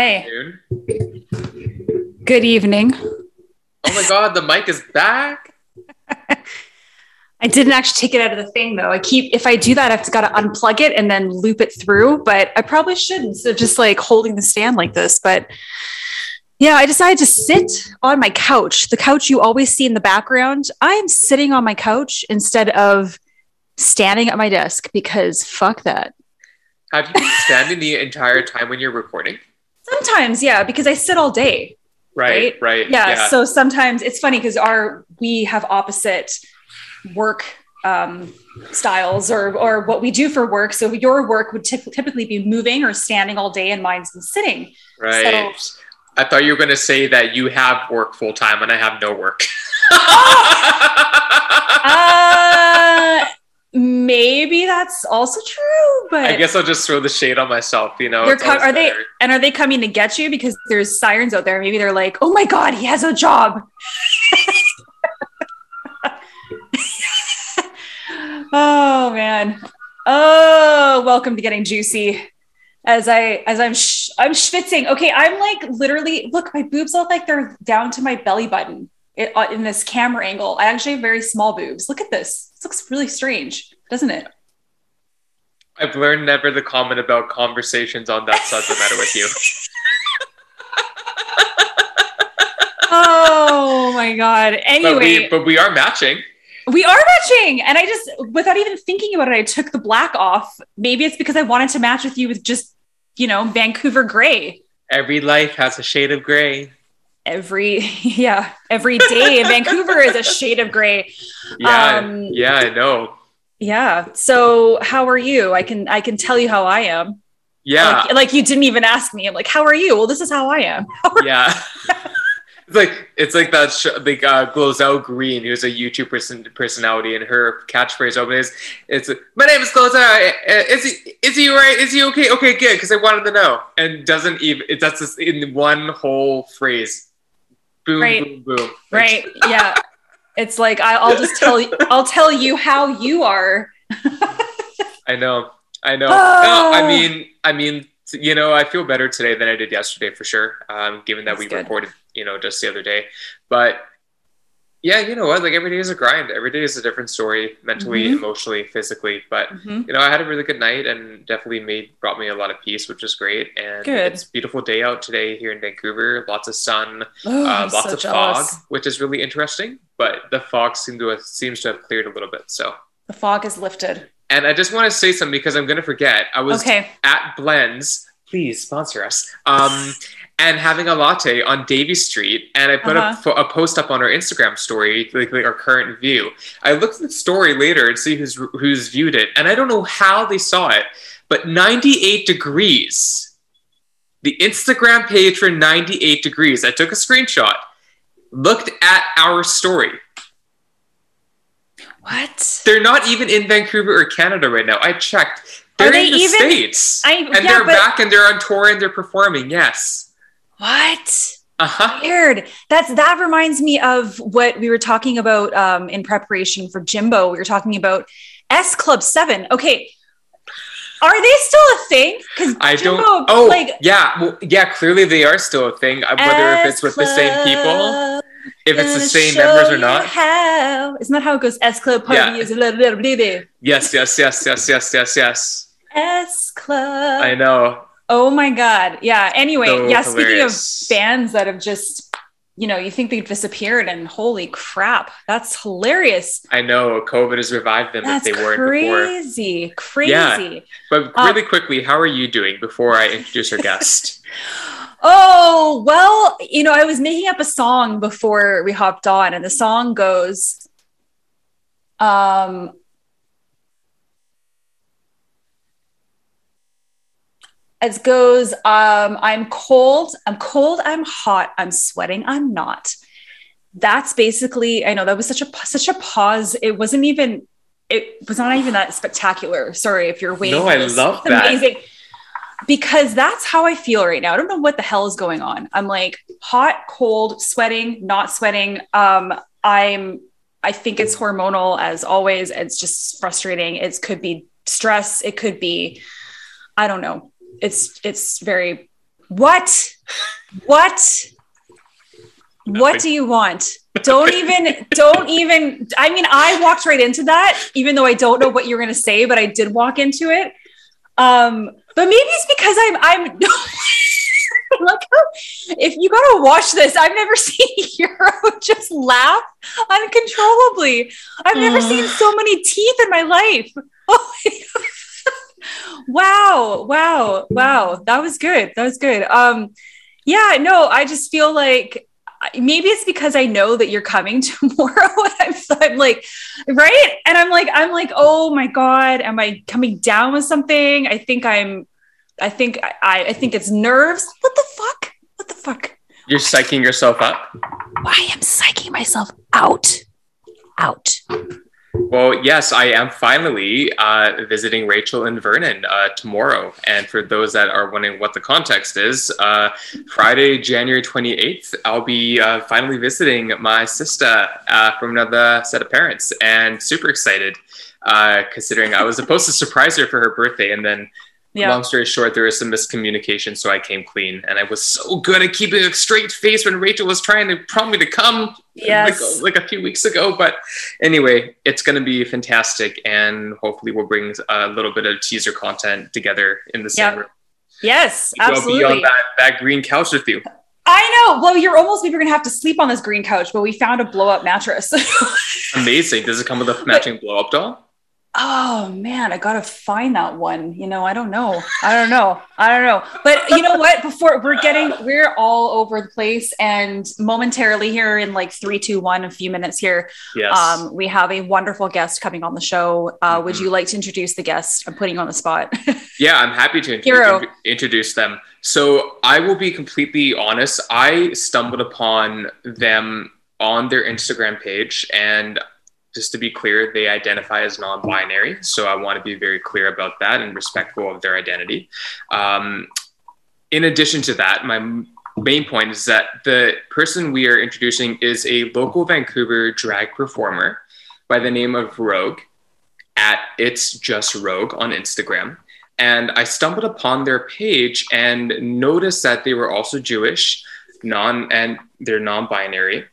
Hi. Good evening. Oh my god, the mic is back. I didn't actually take it out of the thing though. I keep, if I do that, I've got to unplug it and then loop it through, but I probably shouldn't. So just like holding the stand like this. But yeah, I decided to sit on my couch, the couch you always see in the background. I'm sitting on my couch instead of standing at my desk because fuck that. Have you been standing the entire time when you're recording? Sometimes, yeah, because I sit all day. Right, right. yeah, so sometimes it's funny because our we have opposite work um, styles or or what we do for work so your work would typ- typically be moving or standing all day and mine's been sitting right. so- I thought you were going to say that you have work full time and I have no work. uh maybe that's also true but I guess I'll just throw the shade on myself. You know, co- are they better. and are they coming to get you? Because there's sirens out there. Maybe they're like oh my god he has a job. Oh man. Oh welcome to getting juicy. As i as i'm sh- i'm schwitzing. Okay i'm like literally look my boobs look like they're down to my belly button it, uh, in this camera angle i actually have very small boobs look at this this looks really strange doesn't it I've learned never to comment about conversations on that subject matter with you. oh my god anyway But we, but we are matching. We are matching. And I just, without even thinking about it, I took the black off. Maybe it's because I wanted to match with you with just, you know, Vancouver gray. Every life has a shade of gray. Every, yeah, every day in Vancouver is a shade of gray. Yeah, Um, yeah, I know. Yeah. So how are you? I can, I can tell you how I am. Yeah, Like, like you didn't even ask me. I'm like, how are you? Well, this is how I am. yeah. it's like it's like that like uh, Glozell Green, who's a YouTube person personality, and her catchphrase open is it's my name is Glozell. Is he is he right? Is he okay? Okay, good. Because I wanted to know, and doesn't even it that's just in one whole phrase. Boom, Right. boom, boom. Right. Yeah. It's like, I, I'll just tell you, I'll tell you how you are. I know. I know. Ah. No, I mean, I mean, you know, I feel better today than I did yesterday for sure. Um, given that That's we good. recorded, you know, just the other day. But yeah, you know what? Like every day is a grind. Every day is a different story, mentally, Mhm. emotionally, physically. But Mhm. you know, I had a really good night and definitely made brought me a lot of peace, which is great. And Good. it's a beautiful day out today here in Vancouver. Lots of sun, Oh, uh, lots so of jealous. fog, which is really interesting. But the fog seemed to have, seems to have cleared a little bit. So. The fog is lifted. And I just want to say something because I'm going to forget. I was Okay. at Blenz, please sponsor us, um, and having a latte on Davie Street. And I put a, Uh-huh. fo- a post up on our Instagram story, like, like our current view. I looked at the story later and see who's who's viewed it, and I don't know how they saw it, but 98 degrees. The Instagram page for 98 degrees. I took a screenshot, looked at our story. What? They're not even in Vancouver or Canada right now. I checked. Are They're they in the even- States. I- and yeah, they're but- back and they're on tour and they're performing. Yes. What? Uh huh. Weird. That's that reminds me of what we were talking about um, in preparation for Jimbo. We were talking about S Club Seven. Okay, are they still a thing? Because I Jimbo, don't. Oh, like yeah. Well, yeah. Clearly, they are still a thing. uh, Whether if it's with the same people, if it's the same members or not. How. Isn't that how it goes? S Club party Yeah. is a little bit Yes. Yes. Yes. Yes. Yes. Yes. Yes. S Club. I know. Oh my god. Yeah. Anyway, So yeah. Speaking of bands that have just, you know, you think they've disappeared, and holy crap, that's hilarious. I know. COVID has revived them That's if they weren't before. crazy, crazy. Yeah. But Uh, really quickly, how are you doing before I introduce our guest? Oh, well, you know, I was making up a song before we hopped on, and the song goes, um, it goes, um, I'm cold, I'm cold, I'm hot, I'm sweating, I'm not. That's basically, I know that was such a such a pause. It wasn't even, it was not even that spectacular. Sorry if you're waiting. No, I love that. Amazing because that's how I feel right now. I don't know what the hell is going on. I'm like hot, cold, sweating, not sweating. Um, I'm I think it's hormonal as always. It's just frustrating. It could be stress. It could be, I don't know. It's it's very what? What? What do you want? Don't even don't even i mean i walked right into that even though i don't know what you're going to say but i did walk into it. Um but maybe it's because i'm i'm like if you gotta watch this i've never seen hero just laugh uncontrollably. I've never seen so many teeth in my life. Oh my wow wow wow that was good that was good um yeah no i just feel like maybe it's because I know that you're coming tomorrow. And I'm, I'm, like, right? And I'm like, I'm like, oh my God, am I coming down with something? I think I'm, I think I, I think it's nerves. What the fuck? What the fuck? You're psyching yourself up. I am psyching myself out. Out. Well, yes, I am finally uh, visiting Rachel and Vernon uh, tomorrow. And for those that are wondering what the context is, uh, Friday, January 28th, I'll be uh, finally visiting my sister uh, from another set of parents and super excited. Uh, considering I was supposed to surprise her for her birthday, and then yeah. Long story short, there was some miscommunication, so I came clean. And I was so good at keeping a straight face when Rachel was trying to prompt me to come yes. like, like a few weeks ago. But anyway, it's going to be fantastic. And hopefully, we'll bring a little bit of teaser content together in the same room. Yes, absolutely. I'll be on that, that green couch with you. I know. Well, you're almost maybe gonna have to sleep on this green couch, but we found a blow up mattress. Amazing. Does it come with a matching blow up doll? Oh man, I gotta find that one. You know, I don't know. I don't know. I don't know. But you know what? Before we're getting, we're all over the place, and momentarily here in like three, two, one, a few minutes here, yes. um, we have a wonderful guest coming on the show. Uh, mm-hmm. Would you like to introduce the guest? I'm putting you on the spot. yeah, I'm happy to int- introduce them. So I will be completely honest. I stumbled upon them on their Instagram page and just to be clear, they identify as non binary. So I want to be very clear about that and respectful of their identity. Um, in addition to that, my main point is that the person we are introducing is a local Vancouver drag performer by the name of Rogue at It's Just Rogue on Instagram. And I stumbled upon their page and noticed that they were also Jewish, non and they're non-binary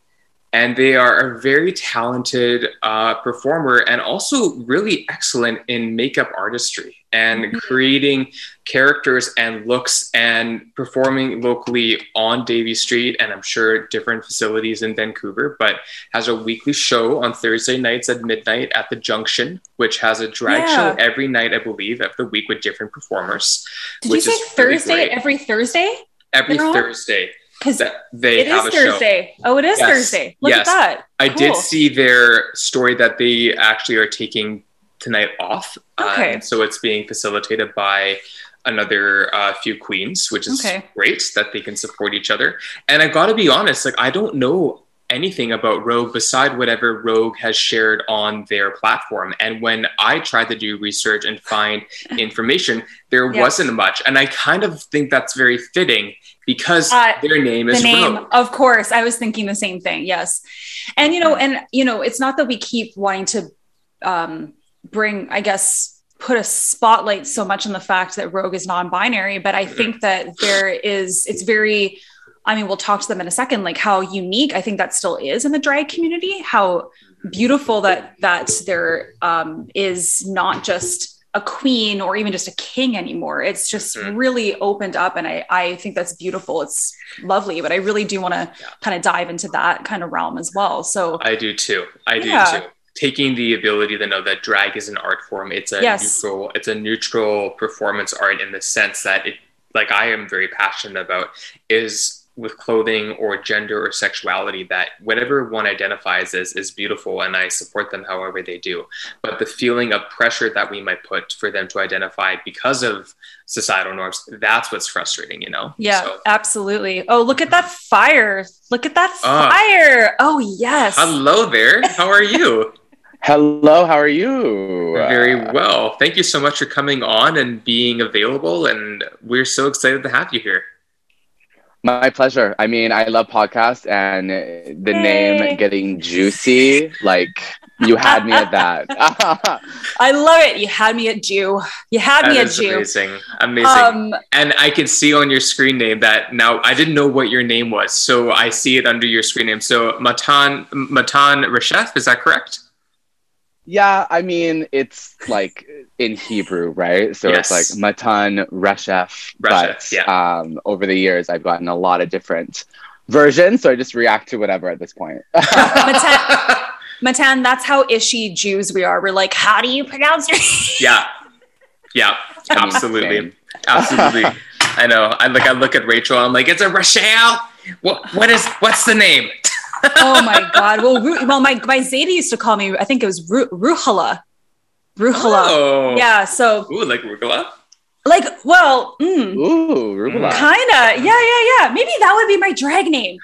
and they are a very talented uh, performer and also really excellent in makeup artistry and mm-hmm. creating characters and looks and performing locally on Davie Street and I'm sure different facilities in Vancouver, but has a weekly show on Thursday nights at midnight at the Junction, which has a drag yeah. show every night, I believe, of the week with different performers. Did you say Thursday really every Thursday? Every Thursday because they it have is Thursday. Show. Oh, it is yes. Thursday. Look yes. at that. I did see their story that they actually are taking tonight off. Okay. Um, so it's being facilitated by another uh, few queens, which is okay. great that they can support each other. And I got to be honest, like I don't know anything about Rogue beside whatever Rogue has shared on their platform. And when I tried to do research and find information, there wasn't much. And I kind of think that's very fitting because uh, their name is the name. Rogue. Of course, I was thinking the same thing. Yes, and you know, and you know, it's not that we keep wanting to um, bring, I guess. Put a spotlight so much on the fact that Rogue is non-binary, but I mm-hmm. think that there is, it's very I mean, we'll talk to them in a second, like how unique I think that still is in the drag community, how beautiful that that there um, is not just a queen or even just a king anymore. It's just mm-hmm. really opened up, and I I think that's beautiful. It's lovely, but I really do want to yeah. kind of dive into that kind of realm as well. So I do too. I yeah. do too. Taking the ability to know that drag is an art form. It's a yes. neutral. It's a neutral performance art in the sense that it, like I am very passionate about, is with clothing or gender or sexuality that whatever one identifies as is beautiful and I support them however they do. But the feeling of pressure that we might put for them to identify because of societal norms, that's what's frustrating, you know? Yeah, so. absolutely. Oh, look at that fire. Look at that ah. fire. oh, yes. Hello there. How are you? Hello, how are you? Very well. Thank you so much for coming on and being available. And we're so excited to have you here. My pleasure. I mean, I love podcasts and the Yay. name getting juicy, like You had me at that. I love it. You had me at Jew. You had That me at is Jew. amazing, amazing. Um, and I can see on your screen name that now I didn't know what your name was, so I see it under your screen name. So Matan Matan Reshef, is that correct? Yeah, I mean, it's like in Hebrew, right? So Yes. it's like Matan Reshef. But yeah. um, over the years, I've gotten a lot of different versions. So I just react to whatever at this point. Matan, Matan, that's how ishy Jews we are. We're like, how do you pronounce your yeah, yeah, I mean, absolutely, absolutely. I know. I like. I look at Rachel. I'm like, it's a Rochelle. What? What is? What's the name? oh my god. Well, Ru- well, my my Zadie used to call me. I think it was Ru- Ruhala. Ruhala. Oh, Yeah. So Ooh, like arugula. like, well, mm, Ooh, kinda. Yeah, yeah, yeah. Maybe that would be my drag name.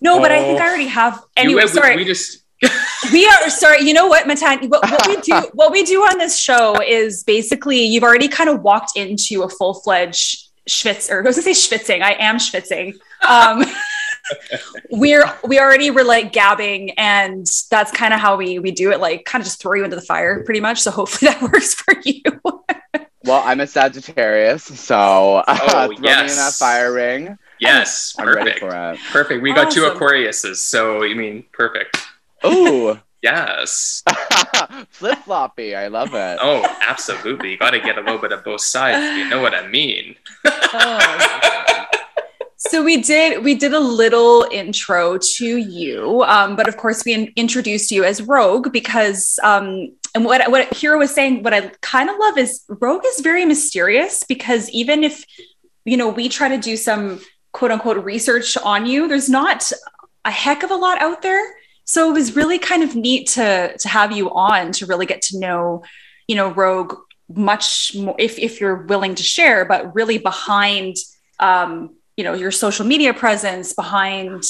No, but I think I already have. Anyway, You- we- sorry. We just. we are sorry you know what matan what, what we do what we do on this show is basically you've already kind of walked into a full-fledged schwitz or i was gonna say schwitzing i am schwitzing um we're we already were like gabbing and that's kind of how we we do it like kind of just throw you into the fire pretty much so hopefully that works for you Well, I'm a Sagittarius, so Oh, throw me in that fire ring. Yes, I'm ready perfect. for it. Perfect. We got two Aquariuses, so you mean perfect. Ooh, Yes. flip floppy. I love it. Oh, absolutely. You got to get a little bit of both sides. You know what I mean? Oh, So we did we did a little intro to you, um, but of course we in- introduced you as Rogue because um, and what what Hero was saying, what I kind of love is Rogue is very mysterious because even if you know we try to do some quote unquote research on you, there's not a heck of a lot out there. So it was really kind of neat to to have you on to really get to know, you know, Rogue much more if if you're willing to share, but really behind um, you know your social media presence behind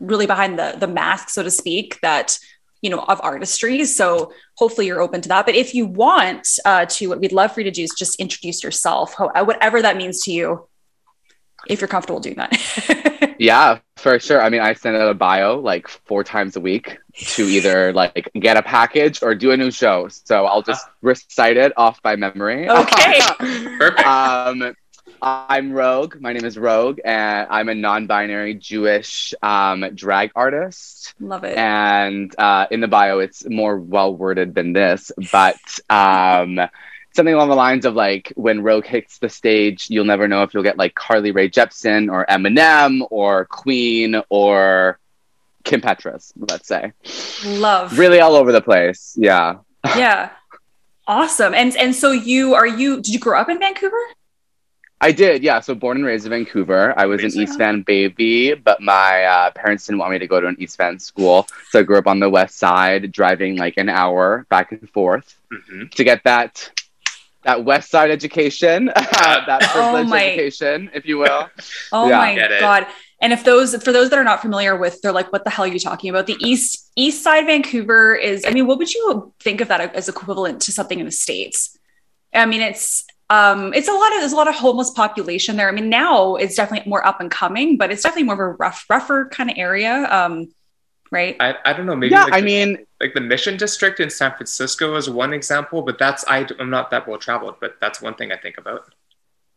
really behind the the mask so to speak that you know of artistry so hopefully you're open to that but if you want uh, to what we'd love for you to do is just introduce yourself how, whatever that means to you if you're comfortable doing that Yeah, for sure. I mean, I send out a bio like four times a week to either like get a package or do a new show. So I'll just recite it off by memory. Okay. Perfect. um, I'm Rogue. My name is Rogue, and I'm a non-binary Jewish um, drag artist. love it And uh, in the bio, it's more well worded than this, but um, something along the lines of like, when Rogue hits the stage, you'll never know if you'll get like Carly Rae Jepsen or Eminem or Queen or Kim Petras, let's say. love Really all over the place. Yeah. yeah awesome and and so you are you did you grow up in vancouver I did, yeah. So born and raised in Vancouver. I was an East Van baby, but my uh, parents didn't want me to go to an East Van school. So I grew up on the west side, driving like an hour back and forth hmm to get that that west side education, that Oh privileged my- education, if you will. Oh Yeah. my god! And if those for those that are not familiar with, they're like, "What the hell are you talking about?" The east East Side Vancouver is. I mean, what would you think of that as equivalent to something in the states? I mean, it's um, it's a lot of there's a lot of homeless population there. I mean, now it's definitely more up and coming, but it's definitely more of a rough, rougher kind of area, um, right? I, I don't know. Maybe yeah, like I the, mean, like the Mission District in San Francisco is one example, but that's I, I'm not that well traveled, but that's one thing I think about.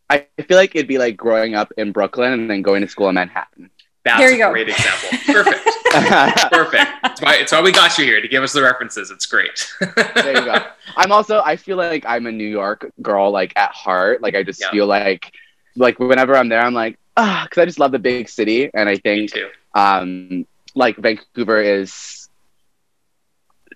I feel like it'd be like growing up in Brooklyn and then going to school in Manhattan. That's There you a go. great example. Perfect. Perfect. It's why, it's why we got you here to give us the references. It's great. there you go. I'm also I feel like I'm a New York girl like at heart. Like I just Yeah. feel like like whenever I'm there I'm like ah cuz I just love the big city and I think um like Vancouver is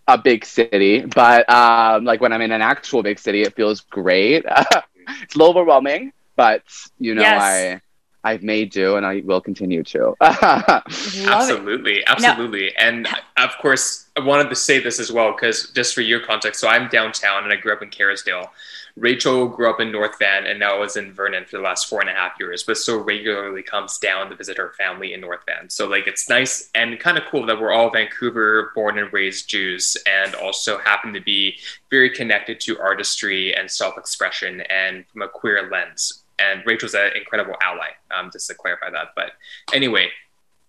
a big city, but um like when I'm in an actual big city it feels great. it's a little overwhelming, but you know Yes. I I've made do and I will continue to. Love it. absolutely absolutely and of course i wanted to say this as well because just for your context so i'm downtown and i grew up in Kerrisdale. rachel grew up in north van and now is in vernon for the last four and a half years but still regularly comes down to visit her family in north van so like it's nice and kind of cool that we're all vancouver born and raised jews and also happen to be very connected to artistry and self-expression and from a queer lens and rachel's an incredible ally um, just to clarify that but anyway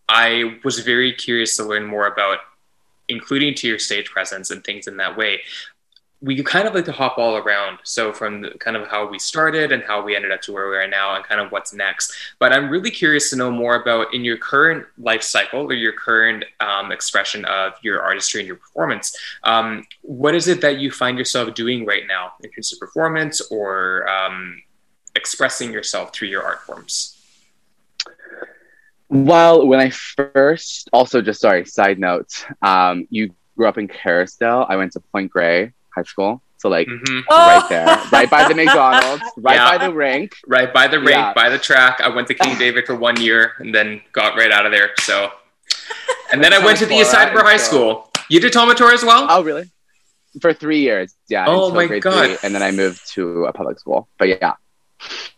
I was very curious to learn more about including to your stage presence and things in that way we kind of like to hop all around. So from the, kind of how we started and how we ended up to where we are now and kind of what's next. But I'm really curious to know more about in your current life cycle or your current um, expression of your artistry and your performance. Um, what is it that you find yourself doing right now in terms of performance or um, expressing yourself through your art forms? Well, when I first, also just sorry, side note, um, you grew up in Kerrisdale. I went to Point Grey high school. So like mm-hmm. right there, right by the McDonald's, right yeah. by the rink, right by the rink, yeah. by the track. I went to King David for one year and then got right out of there. So, and then I went to the East Side High School. You did Talmud Torah as well? Oh, really? For three years, yeah. Oh my god! Three, and then I moved to a public school. But yeah,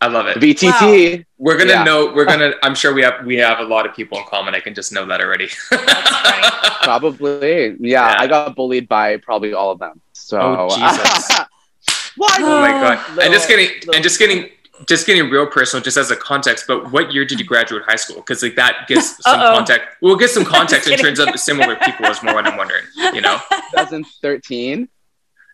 I love it. VTT. Wow. We're gonna yeah. know. We're gonna. I'm sure we have we have a lot of people in common. I can just know that already. probably. Yeah, yeah, I got bullied by probably all of them. So. Oh uh, Jesus. Why? Oh my god. Little, and just getting little. and just getting just getting real personal, just as a context. But what year did you graduate high school? Because like that gives some context. We'll get some context in terms of similar people. Is more what I'm wondering. You know. 2013.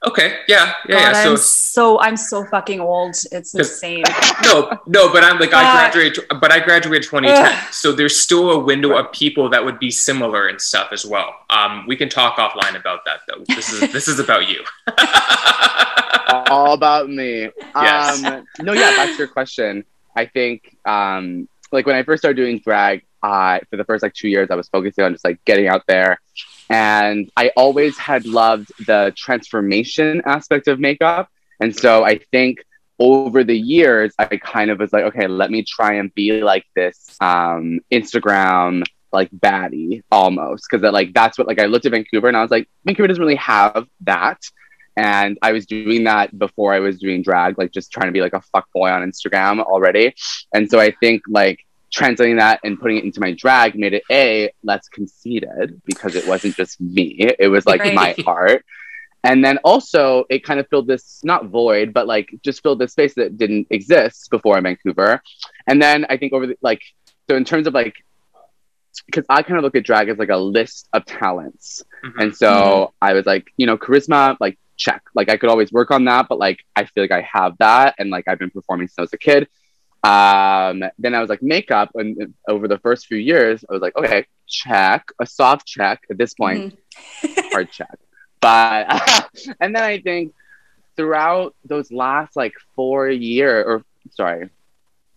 Okay. Yeah. Yeah. God, yeah. So, I'm so I'm so fucking old. It's insane. no, no, but I'm like I graduated, but I graduated 2010. So there's still a window of people that would be similar and stuff as well. Um, we can talk offline about that though. This is this is about you. All about me. Yes. Um, no, yeah. Back to your question. I think um, like when I first started doing drag, uh, for the first like two years, I was focusing on just like getting out there and I always had loved the transformation aspect of makeup. And so I think over the years, I kind of was like, okay, let me try and be like this um, Instagram like baddie almost. Cause that, like that's what like I looked at Vancouver and I was like, Vancouver doesn't really have that. And I was doing that before I was doing drag, like just trying to be like a fuck boy on Instagram already. And so I think like translating that and putting it into my drag made it a less conceited because it wasn't just me it was like right. my art and then also it kind of filled this not void but like just filled this space that didn't exist before in vancouver and then i think over the like so in terms of like because i kind of look at drag as like a list of talents mm-hmm. and so mm-hmm. i was like you know charisma like check like i could always work on that but like i feel like i have that and like i've been performing since i was a kid um, then I was like makeup, and over the first few years, I was like, okay, check a soft check. At this point, mm-hmm. hard check. But and then I think throughout those last like four years, or sorry,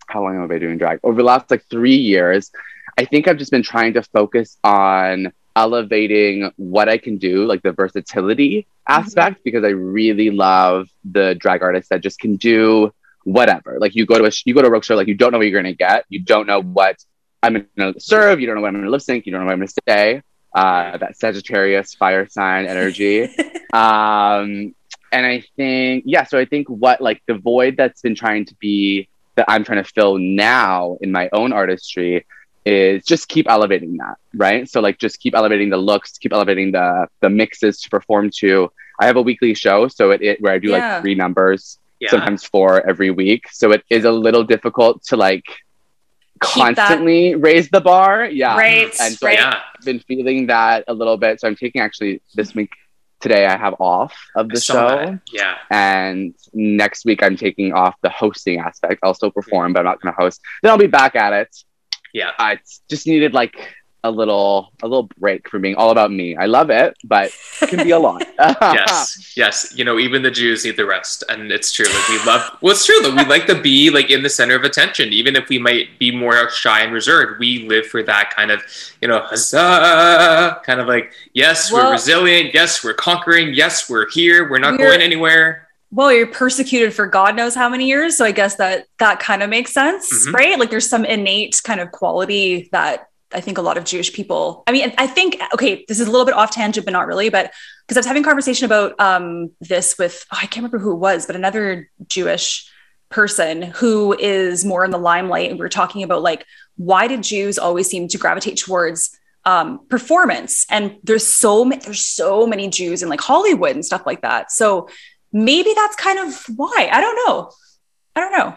how long have I been doing drag? Over the last like three years, I think I've just been trying to focus on elevating what I can do, like the versatility mm-hmm. aspect, mm-hmm. because I really love the drag artists that just can do whatever. Like you go to a you go to a Rogue show, like you don't know what you're gonna get. You don't know what I'm gonna serve. You don't know what I'm gonna lip sync. You don't know what I'm gonna say. Uh, that Sagittarius fire sign energy. um, and I think yeah. So I think what like the void that's been trying to be that I'm trying to fill now in my own artistry is just keep elevating that right so like just keep elevating the looks keep elevating the the mixes to perform to i have a weekly show so it, it where i do yeah. like three numbers yeah. sometimes four every week. So it is a little difficult to like constantly raise the bar. Yeah. Right. And so right. I've been feeling that a little bit. So I'm taking actually this week today I have off of the show. That. Yeah. And next week I'm taking off the hosting aspect. I'll still perform, but I'm not gonna host. Then I'll be back at it. Yeah. I just needed like a little a little break from being all about me. I love it, but it can be a lot. yes, yes. You know, even the Jews need the rest, and it's true. Like we love. Well, it's true. Like we like to be like in the center of attention, even if we might be more shy and reserved. We live for that kind of, you know, huzzah, kind of like yes, well, we're resilient. Yes, we're conquering. Yes, we're here. We're not we're, going anywhere. Well, you're persecuted for God knows how many years, so I guess that that kind of makes sense, mm-hmm. right? Like there's some innate kind of quality that I think a lot of Jewish people, I mean, I think, okay, this is a little bit off tangent, but not really, but because I was having a conversation about um, this with, oh, I can't remember who it was, but another Jewish person who is more in the limelight. And we were talking about like, why did Jews always seem to gravitate towards um, performance? And there's so many, there's so many Jews in like Hollywood and stuff like that. So maybe that's kind of why. I don't know. I don't know.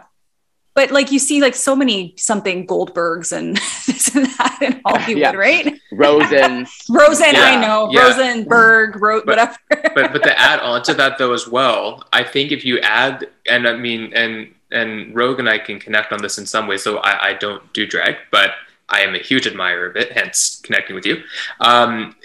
But like you see like so many something Goldbergs and this and that in Hollywood, Yeah. right? Rosen. Rosen, I know. yeah. Rosenberg, Ro- But- whatever. but but to add on to that though as well, I think if you add and I mean and and Rogue and I can connect on this in some ways. So I, I don't do drag, but I am a huge admirer of it, hence connecting with you. Um,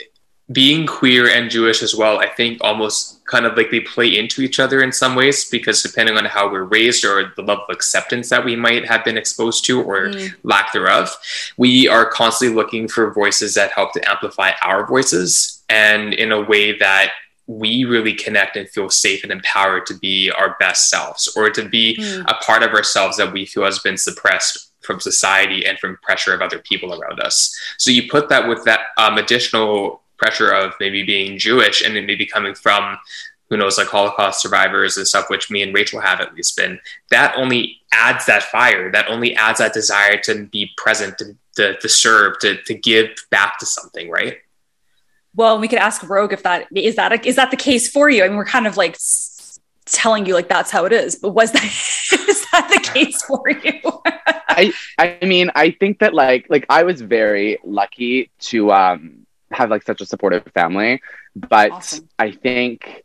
being queer and Jewish as well, I think almost kind of like they play into each other in some ways because depending on how we're raised or the level of acceptance that we might have been exposed to or Mm. lack thereof, we are constantly looking for voices that help to amplify our voices and in a way that we really connect and feel safe and empowered to be our best selves or to be Mm. a part of ourselves that we feel has been suppressed from society and from pressure of other people around us. So you put that with that um, additional pressure of maybe being Jewish and it maybe coming from who knows like Holocaust survivors and stuff, which me and Rachel have at least been. That only adds that fire. That only adds that desire to be present, to, to, to serve, to, to give back to something, right? Well, we could ask Rogue if that is that a, is that the case for you? I mean, we're kind of like telling you like that's how it is, but was that is that the case for you? I I mean, I think that like like I was very lucky to um have like such a supportive family, but Awesome. I think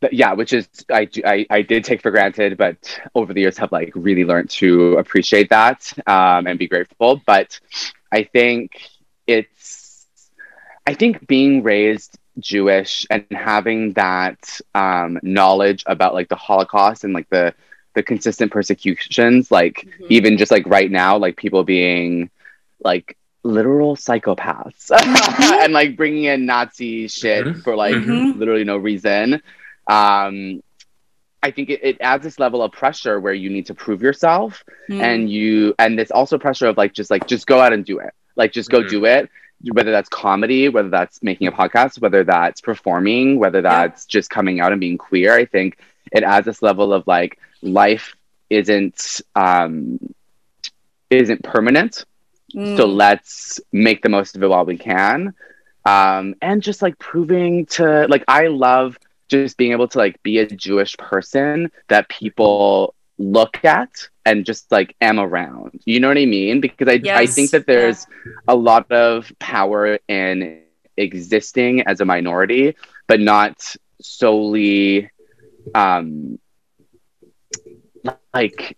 that yeah, which is I, I I did take for granted, but over the years have like really learned to appreciate that um, and be grateful. But I think it's I think being raised Jewish and having that um, knowledge about like the Holocaust and like the the consistent persecutions, like Mhm. even just like right now, like people being like literal psychopaths and like bringing in Nazi shit Mhm. for like Mhm. literally no reason. Um, I think it, it adds this level of pressure where you need to prove yourself Mm. and you and this also pressure of like just like just go out and do it like just go Mhm. do it whether that's comedy whether that's making a podcast whether that's performing whether that's just coming out and being queer i think it adds this level of like life isn't um isn't permanent Mm. so let's make the most of it while we can. Um and just like proving to like i love just being able to like be a jewish person that people look at and just like am around. You know what i mean? Because i, I think that there's a lot of power in existing as a minority but not solely um like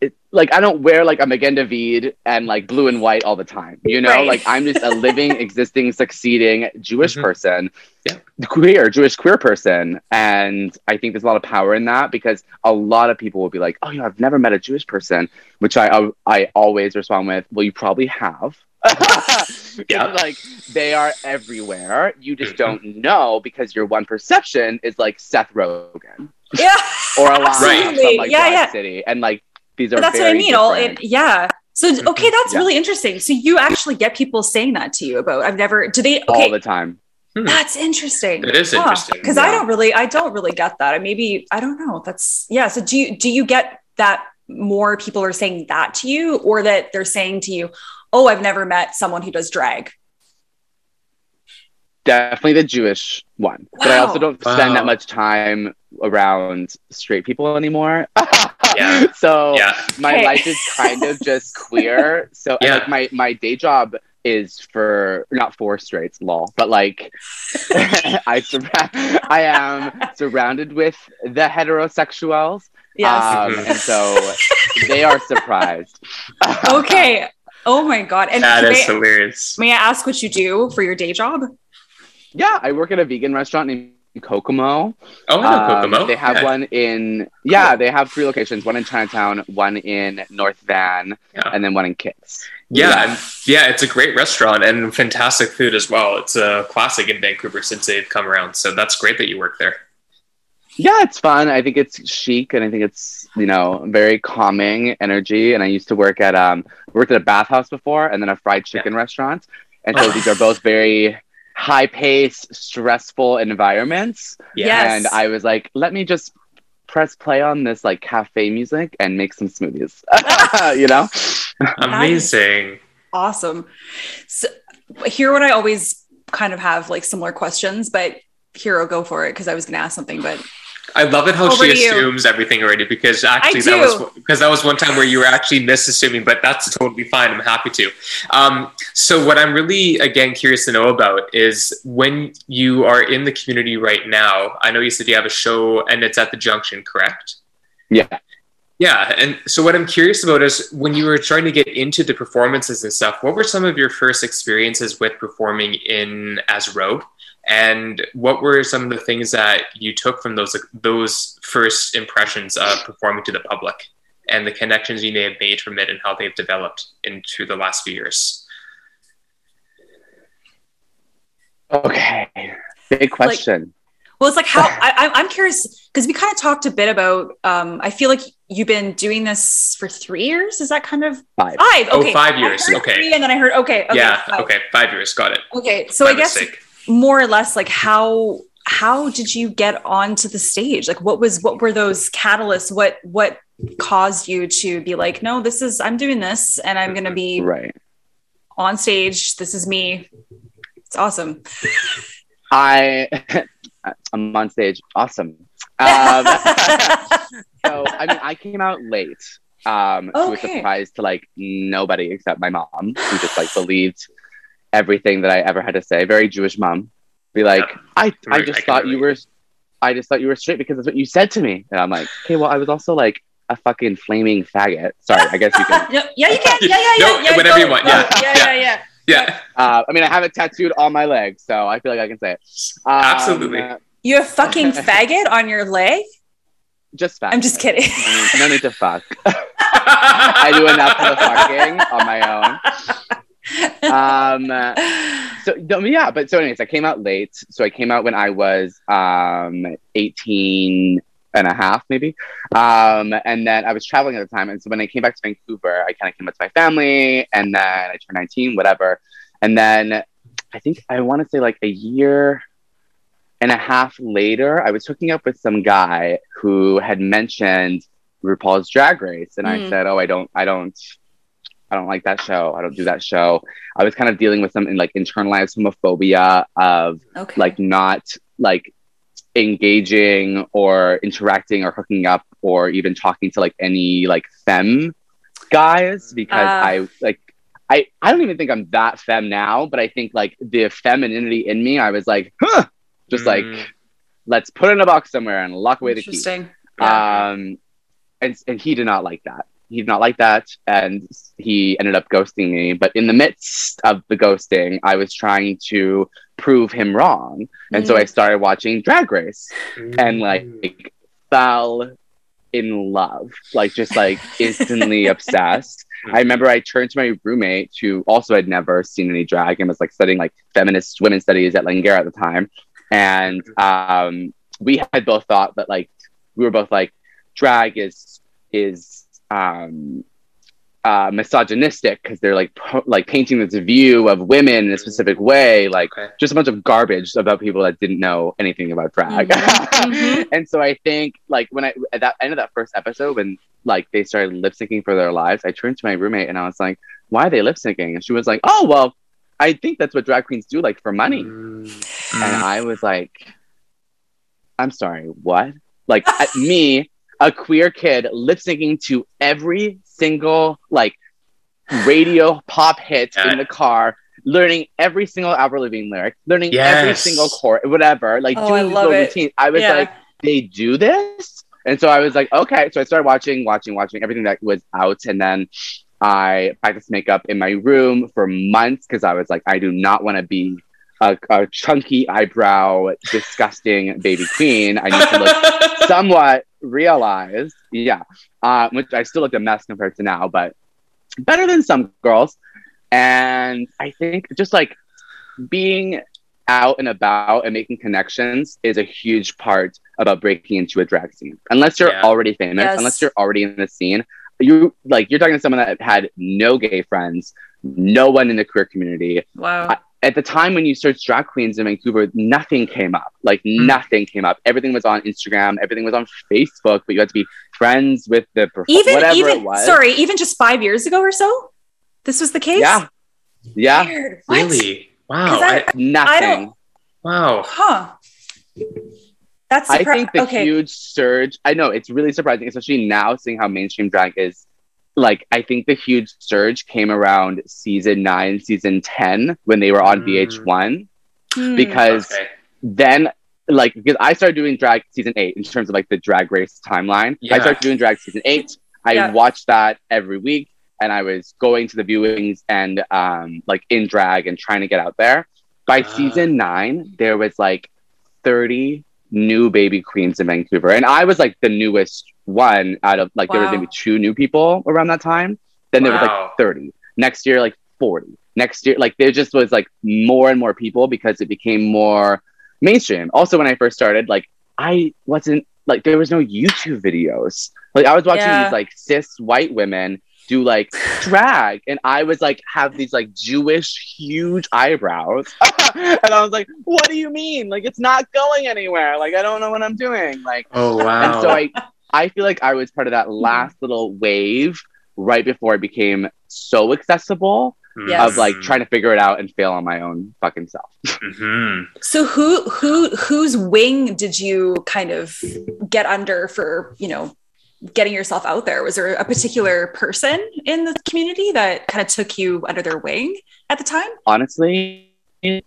it, like I don't wear like a Magen David and like blue and white all the time. You know, Right. like I'm just a living, existing, succeeding Jewish Mhm. person, Yeah. queer, Jewish queer person, and I think there's a lot of power in that because a lot of people will be like, "Oh, you know, I've never met a Jewish person," which I I, I always respond with, "Well, you probably have." Yeah. like they are everywhere. You just Mhm. don't know because your one perception is like Seth Rogen yeah, or a Absolutely. from like Yeah, yeah. City, and like these are. but that's what I mean. All different. it, yeah. So Mhm. okay, that's Yeah. really interesting. So you actually get people saying that to you about I've never do they okay. all the time. that's interesting. It is interesting, Because I don't really I don't really get that. I maybe I don't know. That's yeah. So do you do you get that more people are saying that to you or that they're saying to you, Oh, I've never met someone who does drag. Definitely the Jewish one, but I also don't spend that much time around straight people anymore. Yeah. So Yeah. my Okay. life is kind of just queer. So and, Yeah. like my my day job is for not for straights, lol, but like I sur- I am surrounded with the heterosexuals. Yes. Um, and so they are surprised. okay. Oh my god. And That may, hilarious. may I ask what you do for your day job? Yeah, I work at a vegan restaurant named Kokomo. Oh, I know Um, Kokomo. They have Yeah. one in yeah, they have three locations: one in Chinatown, one in North Van, Yeah. and then one in Kits. Yeah, Yeah. yeah, it's a great restaurant and fantastic food as well. It's a classic in Vancouver since they've come around. So that's great that you work there. Yeah, it's fun. I think it's chic, and I think it's you know very calming energy. And I used to work at um worked at a bathhouse before, and then a fried chicken restaurant. And so Oh. these are both very high paced, stressful environments. Yeah. Yes. And I was like, let me just press play on this like cafe music and make some smoothies. you know? Amazing. Awesome. So here what I always kind of have like similar questions, but here I'll go for it because I was gonna ask something, but I love it how Over she to you. assumes everything already because actually do. that was because that was one time where you were actually misassuming, but that's totally fine. I'm happy to. Um, so what I'm really again curious to know about is when you are in the community right now. I know you said you have a show and it's at the Junction, correct? Yeah. Yeah, and so what I'm curious about is when you were trying to get into the performances and stuff, what were some of your first experiences with performing in as Rogue? And what were some of the things that you took from those those first impressions of performing to the public and the connections you may have made from it and how they've developed into the last few years? Okay. Big question. Well, it's like how I, I- I'm curious because we kind of talked a bit about. Um, I feel like you've been doing this for three years. Is that kind of Five. five? Oh, Okay, five I years. heard Okay. three, and then I heard okay. okay yeah, five. okay, five years, got it. Okay, so My I guess mistake. More or less like how how did you get onto the stage? Like what was what were those catalysts? What what caused you to be like, no, this is I'm doing this and I'm gonna be Right. on stage. This is me. It's awesome. I I'm on stage. Awesome. Um, so I mean, I came out late. Um, to a Okay. surprise to like nobody except my mom, who just like believed everything that I ever had to say. Very Jewish mom. Be like, Yep. I, I just I can thought you were, I just thought you were straight because that's what you said to me. And I'm like, okay, well, I was also like a fucking flaming faggot. Sorry, I guess you can. yeah, yeah, you can. Yeah, yeah, yeah. No, yeah, whatever go, you want. go. Yeah, yeah, yeah. yeah, yeah. Yeah, Uh, I mean, I have it tattooed on my leg, so I feel like I can say it. Um, Absolutely. uh, You have fucking faggot on your leg? just faggot. I'm just kidding. No need, no need to fuck. I do enough of the fucking on my own. Um, so no, yeah, but so anyways, I came out late. So I came out when I was um 18 and a half, maybe. Um, and then I was traveling at the time. And so when I came back to Vancouver, I kind of came back to my family and then I turned 19, whatever. And then I think I want to say like a year and a half later, I was hooking up with some guy who had mentioned RuPaul's Drag Race, and I Mm. said, "Oh, I don't, I don't, I don't like that show. I don't do that show." I was kind of dealing with some like internalized homophobia of Okay. like not like engaging or interacting or hooking up or even talking to like any like femme guys because Ah. I like I I don't even think I'm that femme now, but I think like the femininity in me, I was like, huh, just Mm. like let's put it in a box somewhere and lock away the key. Interesting. Yeah. Um, and and he did not like that. He did not like that, and he ended up ghosting me. But in the midst of the ghosting, I was trying to prove him wrong, and so Mm. I started watching Drag Race and Mm. like fell in love, like just like instantly obsessed. I remember I turned to my roommate, who also had never seen any drag and was like studying like feminist women's studies at Langara at the time, and um, we had both thought that like we were both like drag is is um, uh, misogynistic because they're like po- like painting this view of women in a specific way, like Okay. just a bunch of garbage about people that didn't know anything about drag. Mhm. Mhm. and so I think like when I at that end of that first episode when like they started lip syncing for their lives, I turned to my roommate and I was like, "Why are they lip syncing?" And she was like, "Oh well, I think that's what drag queens do, like for money." Mm. And I was like, "I'm sorry, what?" Like at me, a queer kid lip syncing to every single like radio pop hit Yeah. in the car. Learning every single Avril Lavigne lyric, learning every single chord, whatever, like Oh, I doing love little it. routines. I was Yeah. like, they do this and so i was like okay so i started watching watching watching everything that was out and then i practiced makeup in my room for months because i was like i do not want to be a, a chunky eyebrow disgusting baby queen i need to look somewhat realized yeah uh, which i still look a mess compared to now but better than some girls and i think just like being out and about and making connections is a huge part about breaking into a drag scene. Unless you're Yeah. already famous, Yes. unless you're already in the scene, you like you're talking to someone that had no gay friends, no one in the queer community. Wow. I- At the time when you searched drag queens in Vancouver, nothing came up. Like Mm. nothing came up. Everything was on Instagram. Everything was on Facebook. But you had to be friends with the perf- even whatever even it was. sorry, even just five years ago or so, this was the case. Yeah. Yeah. Weird. Really? Wow. I- I- Nothing. don't- wow. Huh. That's I think the okay. huge surge. I know it's really surprising, especially now seeing how mainstream drag is. Like, I think the huge surge came around season nine, season ten when they were on Mm. VH1 Hmm. because Okay. then like because I started doing drag season eight in terms of like the drag race timeline. I started doing drag season eight. I Yeah. watched that every week and I was going to the viewings and um like in drag and trying to get out there. By Ah. season nine, there was like 30 new baby queens in Vancouver. And I was like the newest one out of like there was maybe two new people around that time. Then there was like 30. Next year, like 40. Next year, like there just was like more and more people because it became more mainstream. Also, when I first started, like I wasn't like there was no YouTube videos. Like I was watching Yeah. these like cis white women do like drag, and I was like have these like Jewish huge eyebrows, and I was like, "What do you mean? Like it's not going anywhere? Like I don't know what I'm doing." Like, Oh wow. and so I, I feel like I was part of that last little wave right before it became so accessible Yes. of like trying to figure it out and fail on my own fucking self. hmm So who who whose wing did you kind of get under for, you know, getting yourself out there? Was there a particular person in the community that kind of took you under their wing at the time? Honestly,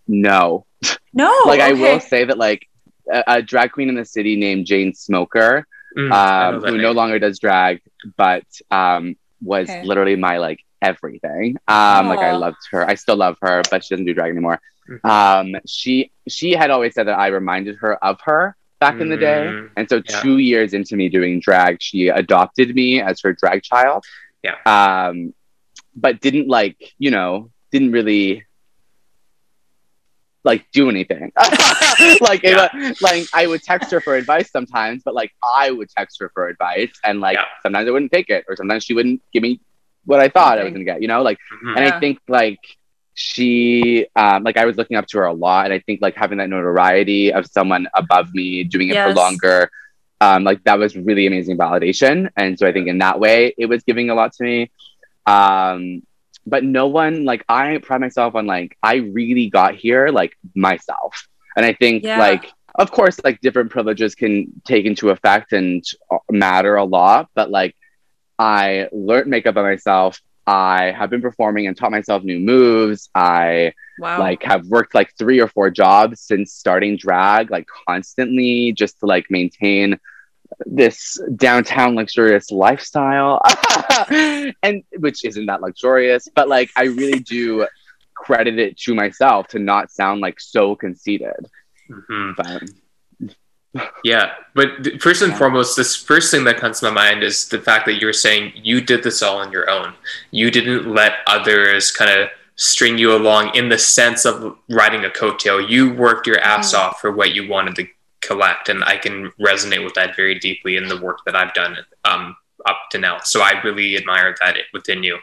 no. No. like I will say that like a, a drag queen in the city named Jane Smoker, Mm, um, who name. no longer does drag, but um, was Okay. literally my like everything. Um, like I loved her. I still love her, but she doesn't do drag anymore. Mhm. Um, she she had always said that I reminded her of her back in the day, Mm, and so yeah. two years into me doing drag, she adopted me as her drag child. Yeah. Um, but didn't like you know didn't really like do anything. like Yeah. wa- like I would text her for advice sometimes, but like I would text her for advice, and like Yeah. sometimes I wouldn't take it, or sometimes she wouldn't give me what I thought I was gonna get. You know, like Mhm. and Yeah. I think like she um like I was looking up to her a lot and I think like having that notoriety of someone above me doing it for longer um like that was really amazing validation and so I think in that way it was giving a lot to me um but no one like I pride myself on like I really got here like myself and I think Yeah. like of course like different privileges can take into effect and uh, matter a lot but like I learned makeup by myself. I have been performing and taught myself new moves. I Wow. like have worked like three or four jobs since starting drag, like constantly just to like maintain this downtown luxurious lifestyle. and which isn't that luxurious, but like I really do credit it to myself to not sound like so conceited. Mhm. But Yeah, but th- first and Yeah. foremost, this first thing that comes to my mind is the fact that you're saying you did this all on your own. You didn't let others kind of string you along in the sense of riding a coattail. You worked your ass off for what you wanted to collect, and I can resonate with that very deeply in the work that I've done um, up to now. So I really admire that within you.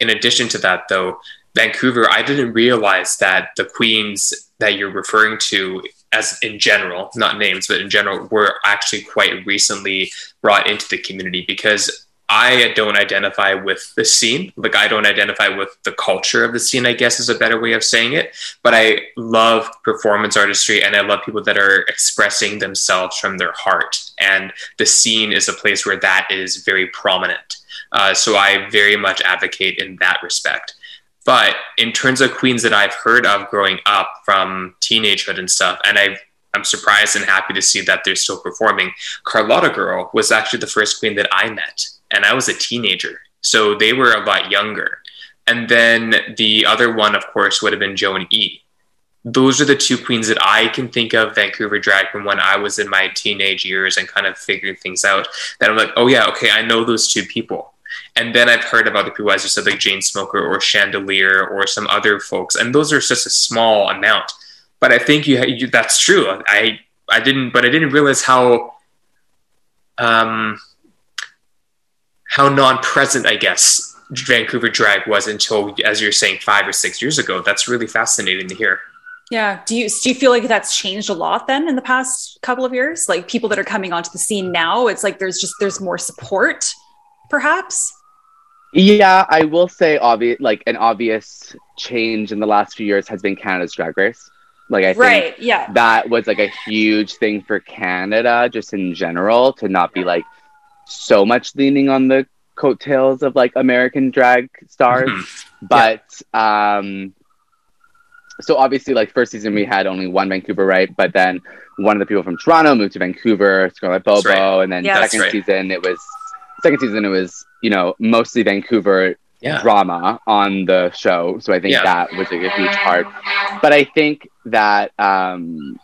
In addition to that, though, Vancouver, I didn't realize that the queens that you're referring to as in general, not names, but in general, were actually quite recently brought into the community because I don't identify with the scene. Like, I don't identify with the culture of the scene, I guess is a better way of saying it. But I love performance artistry and I love people that are expressing themselves from their heart. And the scene is a place where that is very prominent. Uh, so I very much advocate in that respect. But in terms of queens that I've heard of growing up from teenagehood and stuff, and I, I'm surprised and happy to see that they're still performing. Carlotta Gurl was actually the first queen that I met, and I was a teenager. So they were a lot younger. And then the other one, of course, would have been Joan E. Those are the two queens that I can think of Vancouver drag from when I was in my teenage years and kind of figuring things out. That I'm like, oh yeah, okay, I know those two people. And then I've heard of other people, as you said, like Jane Smoker or Chandelier or some other folks, and those are just a small amount. But I think you, you that's true. I I didn't, but I didn't realize how um, how non-present, I guess, Vancouver drag was until, as you're saying, five or six years ago. That's really fascinating to hear. Yeah. Do you do you feel like that's changed a lot then in the past couple of years? Like people that are coming onto the scene now, it's like there's just there's more support, perhaps. Yeah, I will say obvious like an obvious change in the last few years has been Canada's Drag Race. Like I think right. Yeah. that was like a huge thing for Canada, just in general, to not be like so much leaning on the coattails of like American drag stars. Mhm. But um so obviously like first season we had only one Vancouver right, but then one of the people from Toronto moved to Vancouver, Scarlett Bobo, That's right. and then Yeah, second right. season it was second season it was, you know, mostly Vancouver Yeah. drama on the show. So I think Yeah. that was like a huge part. But I think that um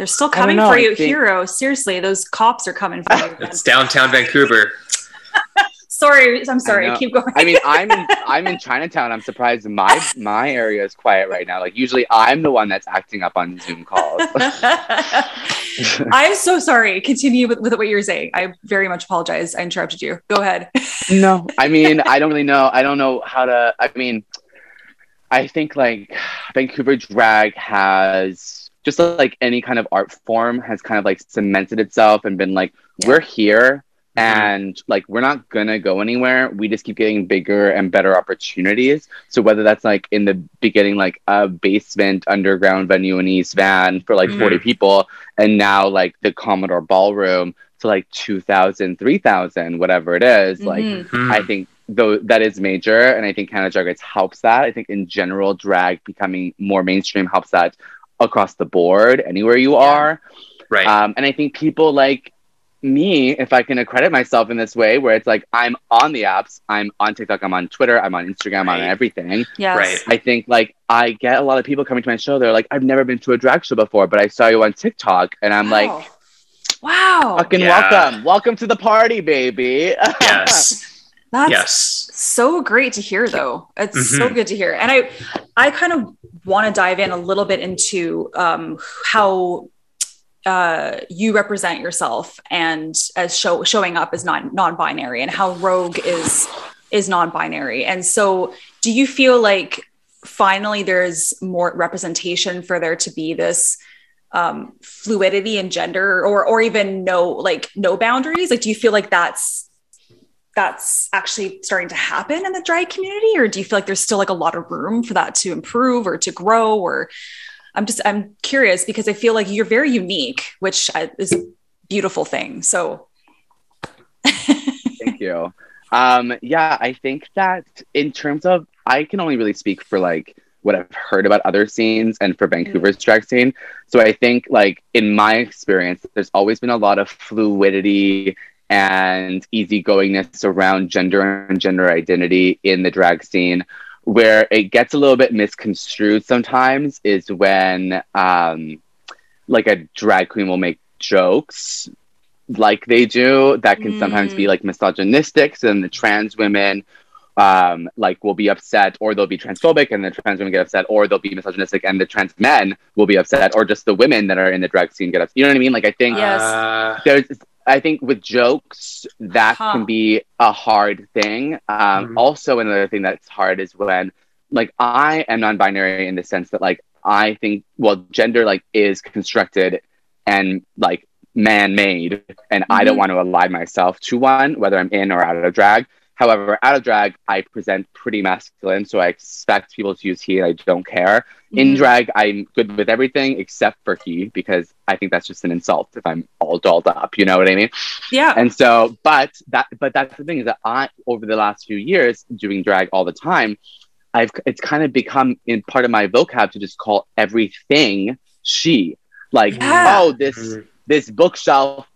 They're still coming know, for you, think- hero. Seriously, those cops are coming for you. It's downtown Vancouver. sorry, I'm sorry. know. Keep going. I mean, I'm in, I'm in Chinatown. I'm surprised my my area is quiet right now. Like usually, I'm the one that's acting up on Zoom calls. I'm so sorry. Continue with, with what you're saying. I very much apologize. I interrupted you. Go ahead. no, I mean, I don't really know. I don't know how to. I mean, I think like Vancouver drag has just like any kind of art form has kind of like cemented itself and been like Yeah. we're here Mhm. and like we're not gonna go anywhere we just keep getting bigger and better opportunities so whether that's like in the beginning like a basement underground venue in east van for like 40 people and now like the commodore ballroom to like 2000 3000 whatever it is, like Mhm. Mhm. I think though that is major, and I think Canada Drag Race helps that. I think in general, drag becoming more mainstream helps that across the board, anywhere you Yeah. are. right. Um, and I think people like me, if I can accredit myself in this way, where it's like I'm on the apps, I'm on TikTok, I'm on Twitter, I'm on Instagram, I'm on everything. Yes. Right. I think like I get a lot of people coming to my show. They're like, I've never been to a drag show before, but I saw you on TikTok, and I'm like, Wow. wow. fucking Yeah. welcome, welcome to the party, baby. yes. That's yes. so great to hear though it's so Mhm. good to hear and i i kind of want to dive in a little bit into um, how uh, you represent yourself and as show, showing up as non non-binary and how rogue is is non-binary and so do you feel like finally there's more representation for there to be this um, fluidity in gender or or even no like no boundaries like do you feel like that's that's actually starting to happen in the drag community or do you feel like there's still like a lot of room for that to improve or to grow or i'm just i'm curious because i feel like you're very unique which is a beautiful thing so Thank you. Um, yeah, I think that in terms of, I can only really speak for like what I've heard about other scenes and for Vancouver's drag scene. So I think, like, in my experience, there's always been a lot of fluidity and easygoingness around gender and gender identity in the drag scene. Where it gets a little bit misconstrued sometimes is when, um, like, a drag queen will make jokes like they do that can sometimes be Mm. like misogynistic so then the trans women um like will be upset or they'll be transphobic and the trans women get upset or they'll be misogynistic and the trans men will be upset or just the women that are in the drag scene get upset you know what i mean like i think Yes. Uh, there's i think with jokes that Huh. can be a hard thing um Mhm. also another thing that's hard is when like i am non-binary in the sense that like i think well gender like is constructed and like man-made and i don't Mhm. want to align myself to one whether i'm in or out of drag however out of drag i present pretty masculine so i expect people to use he and i don't care in Mhm. drag i'm good with everything except for he because i think that's just an insult if i'm all dolled up you know what i mean yeah and so but that but that's the thing is that i over the last few years doing drag all the time i've it's kind of become in part of my vocab to just call everything she like Yeah. oh this Mhm. this bookshelf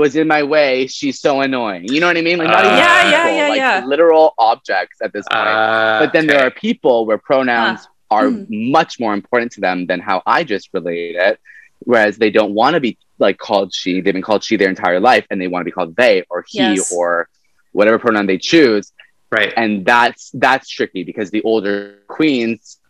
was in my way she's so annoying you know what i mean like not Uh, Yeah, yeah, people, yeah, like yeah. literal objects at this point uh, but then there are people where pronouns are Hmm. much more important to them than how I just relate it. Whereas they don't want to be like called she, they've been called she their entire life and they want to be called they or he Yes. or whatever pronoun they choose. right. And that's that's tricky because the older queens n-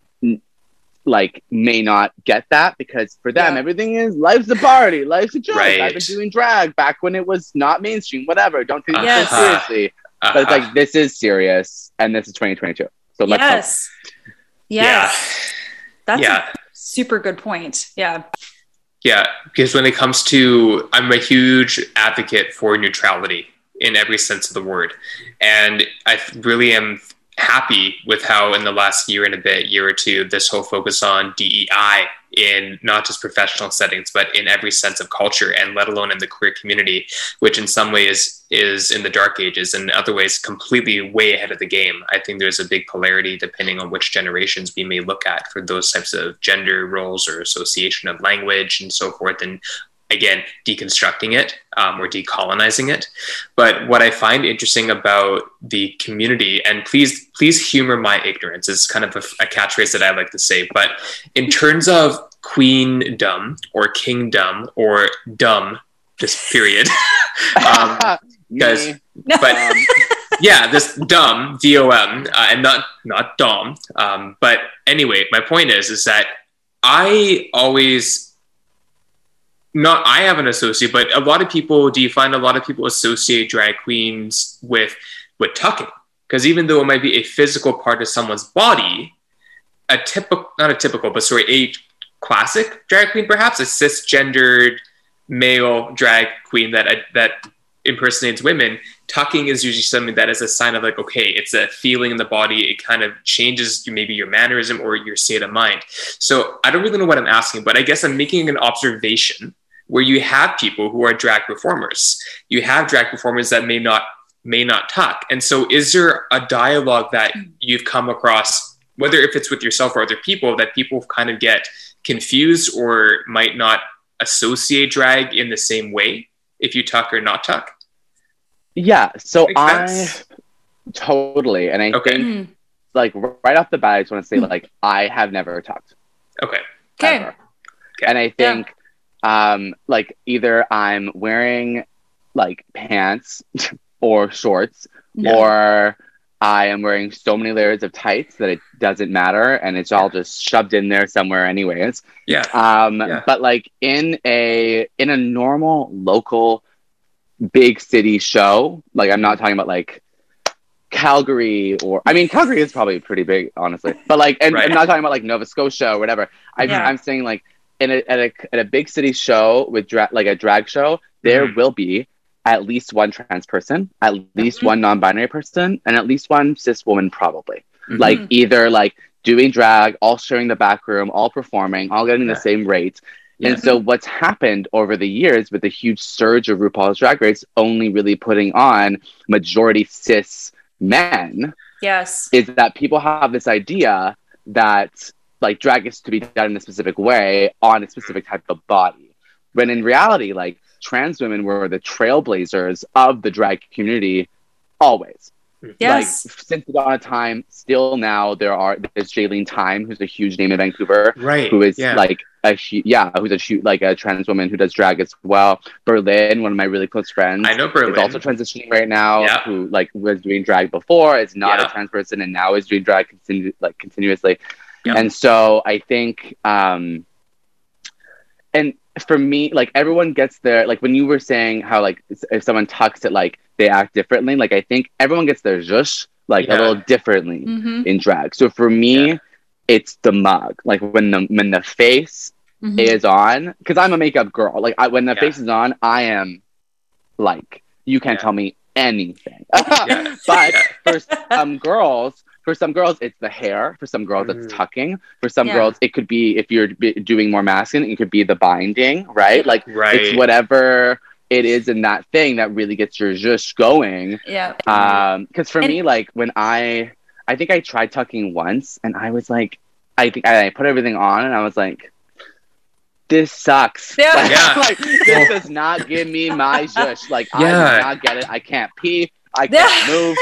like may not get that because for them Yeah. everything is life's a party, life's a joke. Right. I've been doing drag back when it was not mainstream, whatever. Don't take it Yes. so seriously. But it's Uh-huh. like this is serious and this is 2022. So let's hope yes yes that's yeah. a super good point yeah Yeah, because when it comes to, I'm a huge advocate for neutrality in every sense of the word, and I really am happy with how in the last year and a bit, year or two, this whole focus on DEI in not just professional settings, but in every sense of culture, and let alone in the queer community, which in some ways is in the dark ages, and in other ways completely way ahead of the game. I think there's a big polarity depending on which generations we may look at for those types of gender roles or association of language and so forth, and again deconstructing it um, or decolonizing it. But what i find interesting about the community and please please humor my ignorance is kind of a, a catchphrase that i like to say but in terms of queendom or kingdom or dumb just period um, guys but um, yeah this dumb d-o-m uh, and not not dom um, but anyway my point is is that i always not I have an associate, but a lot of people do you find a lot of people associate drag queens with with tucking? Because even though it might be a physical part of someone's body, a typical not a typical, but sorry, a classic drag queen, perhaps a cisgendered male drag queen that uh, that impersonates women, tucking is usually something that is a sign of like, okay, it's a feeling in the body. It kind of changes maybe your mannerism or your state of mind. So I don't really know what I'm asking, but I guess I'm making an observation where you have people who are drag performers. You have drag performers that may not may not talk. And so is there a dialogue that you've come across, whether if it's with yourself or other people, that people kind of get confused or might not associate drag in the same way if you tuck or not tuck? Yeah. So I totally and I okay. think mm. like right off the bat, I just want to say mm. like I have never tucked. Okay. Okay. And I think yeah um, like either I'm wearing like pants or shorts, or I am wearing so many layers of tights that it doesn't matter, and it's all just shoved in there somewhere, anyways. Yeah. Um, yeah. But like in a in a normal local big city show, like I'm not talking about like Calgary or I mean Calgary is probably pretty big, honestly. But like, and right. I'm not talking about like Nova Scotia or whatever. I, yeah. I'm saying like in a, at a at a big city show with dra- like a drag show, there mm-hmm. will be at least one trans person, at least mm-hmm. one non-binary person, and at least one cis woman, probably. Mm-hmm. Like either like doing drag, all sharing the back room, all performing, all getting yeah. the same rate. Yeah. And so what's happened over the years with the huge surge of RuPaul's Drag Race only really putting on majority cis men, yes, is that people have this idea that like drag is to be done in a specific way on a specific type of body. When in reality, like trans women were the trailblazers of the drag community always. Yes. Like since the dawn of time, still now there are there's Jaylene Tyme, who's a huge name in Vancouver, right? Who is yeah. like a she, yeah, who's a shoot like a trans woman who does drag as well. Berlin, one of my really close friends, I know Berlin is also transitioning right now. Yeah. Who like was doing drag before, is not yeah. a trans person, and now is doing drag continu- like continuously. And so I think, um, and for me, like everyone gets their, like when you were saying how, like, if someone talks it, like they act differently, like I think everyone gets their zhush, like yeah. a little differently mm-hmm. in drag. So for me, yeah. it's the mug, like when the, when the face mm-hmm. is on, because I'm a makeup girl. Like I, when the yeah. face is on, I am like, you can't tell me anything. but for some girls, for some girls it's the hair for some girls mm. it's tucking for some yeah. girls it could be if you're doing more masculine it could be the binding right like right. it's whatever it is in that thing that really gets your zhush going yeah um because for and- me like when i i think i tried tucking once and i was like i think i put everything on and i was like this sucks. Yeah. Like, yeah. like, this does not give me my zhush. Like yeah. I do not get it. I can't pee. I can't move.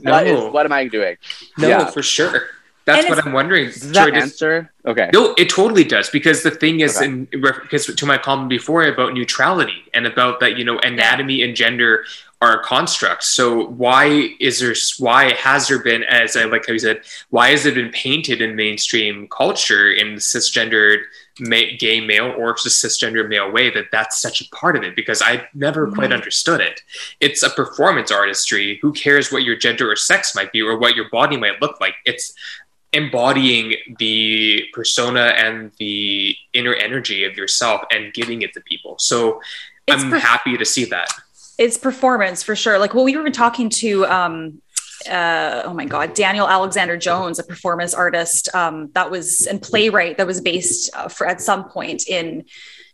no. What, is, what am I doing? No, yeah. for sure. That's what I'm wondering. Does that answer? Okay. No, it totally does because the thing is, okay. in because to my comment before about neutrality and about that, you know, anatomy and gender are constructs. So why is there? Why has there been, as I like how you said, why has it been painted in mainstream culture in cisgendered ma- gay male or just cisgender male way that that's such a part of it because I never mm-hmm. quite understood it. It's a performance artistry. Who cares what your gender or sex might be or what your body might look like? It's embodying the persona and the inner energy of yourself and giving it to people. So it's I'm happy to see that. It's performance for sure. Like, well, we were talking to um, uh, oh my god, Daniel Alexander Jones, a performance artist um, that was and playwright that was based uh, for at some point in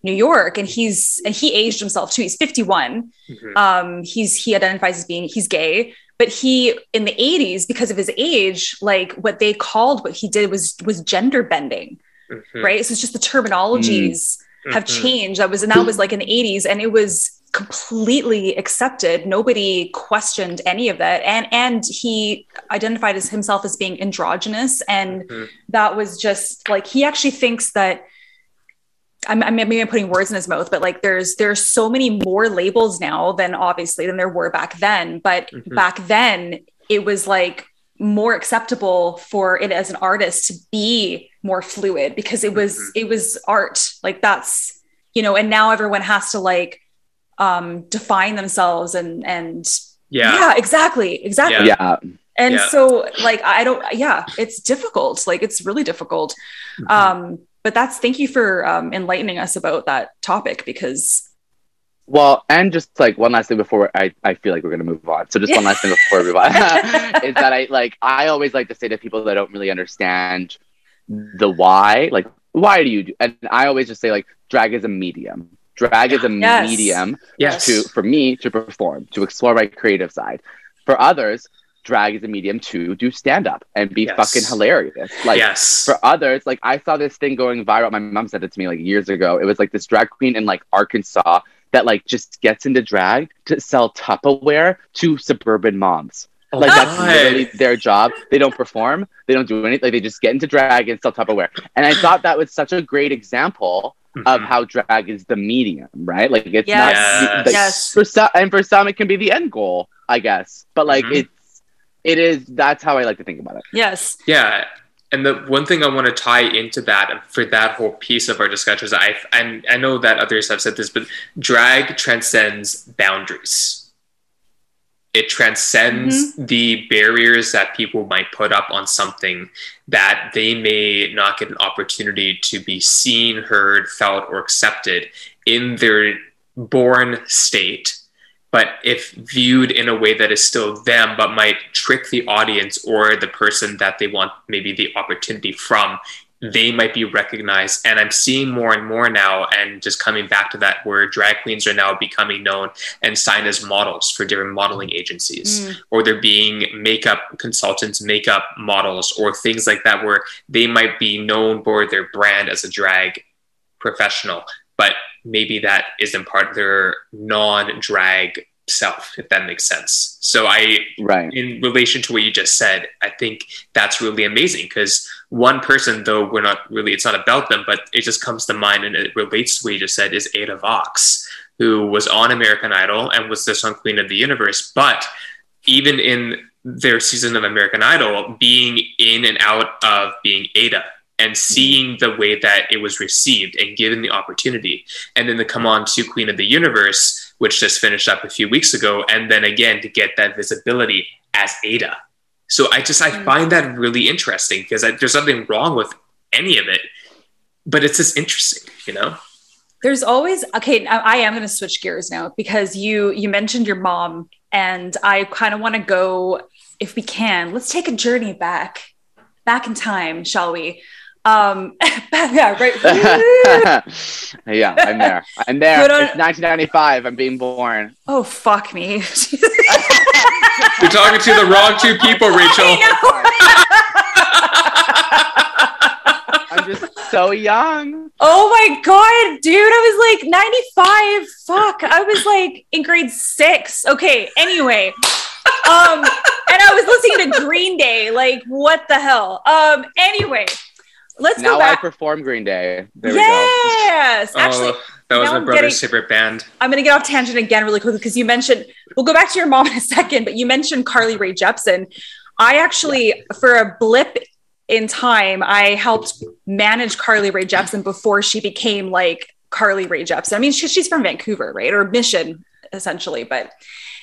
New York, and he's and he aged himself too. He's 51. Mhm. Um, he's he identifies as being he's gay, but he in the 80s because of his age, like what they called what he did was was gender bending, Mhm. right? So it's just the terminologies have Mhm. changed. That was and that was like in the 80s, and it was completely accepted. Nobody questioned any of that, and and he identified as himself as being androgynous, and Mhm. that was just like he actually thinks that. I'm, I'm maybe I'm putting words in his mouth, but like there's there's so many more labels now than obviously than there were back then. But Mhm. back then it was like more acceptable for it as an artist to be more fluid because it was Mhm. it was art like that's you know and now everyone has to like um define themselves and and Yeah. yeah exactly exactly Yeah. yeah. and Yeah. so like i don't yeah it's difficult like it's really difficult Mhm. um but that's thank you for um enlightening us about that topic because Well, and just like one last thing before I, I feel like we're gonna move on. So just one last thing before we move on is that I like I always like to say to people that don't really understand the why, like why do you do? And I always just say like drag is a medium. Drag is a Yes. medium Yes. to for me to perform, to explore my creative side. For others, drag is a medium to do stand up and be Yes. fucking hilarious. Like yes. for others, like I saw this thing going viral. My mom said it to me like years ago. It was like this drag queen in like Arkansas that like just gets into drag to sell Tupperware to suburban moms. Oh Like that's my. literally their job. They don't perform. They don't do anything. Like they just get into drag and sell Tupperware. And I thought that was such a great example of Mhm. how drag is the medium, right? Like it's Yes. not like, Yes. for some and for some it can be the end goal, I guess. But like Mhm. it's it is that's how I like to think about it. yes Yeah. And the one thing I want to tie into that for that whole piece of our discussion is I and I know that others have said this, but drag transcends boundaries. It transcends mm-hmm. the barriers that people might put up on something that they may not get an opportunity to be seen, heard, felt, or accepted in their born state but if viewed in a way that is still them but might trick the audience or the person that they want maybe the opportunity from they might be recognized and i'm seeing more and more now and just coming back to that where drag queens are now becoming known and signed as models for different modeling agencies Mm. or they're being makeup consultants makeup models or things like that where they might be known for their brand as a drag professional but maybe that isn't part of their non-drag self if that makes sense. So i Right. in relation to what you just said i think that's really amazing because one person though we're not really it's not about them but it just comes to mind and it relates to what you just said is ada vox who was on american idol and was the song queen of the universe. But even in their season of american idol being in and out of being ada and mm-hmm. seeing the way that it was received and given the opportunity and then to come on to queen of the universe which just finished up a few weeks ago and then again to get that visibility as ada. So i just i Mm. find that really interesting because there's nothing wrong with any of it but it's just interesting you know? There's always okay I, I am going to switch gears now because you you mentioned your mom and i kind of want to go if we can let's take a journey back back in time shall we um yeah right. Yeah, I'm there. I'm there. On- It's 1995. I'm being born. oh fuck me. You're talking to the wrong two people rachel. I'm just so young. oh my god dude i was like 95 fuck. I was like in grade six. Okay anyway. Um and i was listening to green day. Like what the hell? Um anyway let's now go I perform Green Day. There we go. yes oh, actually oh that was my I'm brother's getting- favorite band I'm going to get off tangent again really quickly because you mentioned, we'll go back to your mom in a second, but you mentioned Carly Rae Jepsen. I actually, for a blip in time, I helped manage Carly Rae Jepsen before she became like Carly Rae Jepsen. I mean, she, she's from Vancouver, right? Or Mission, essentially. But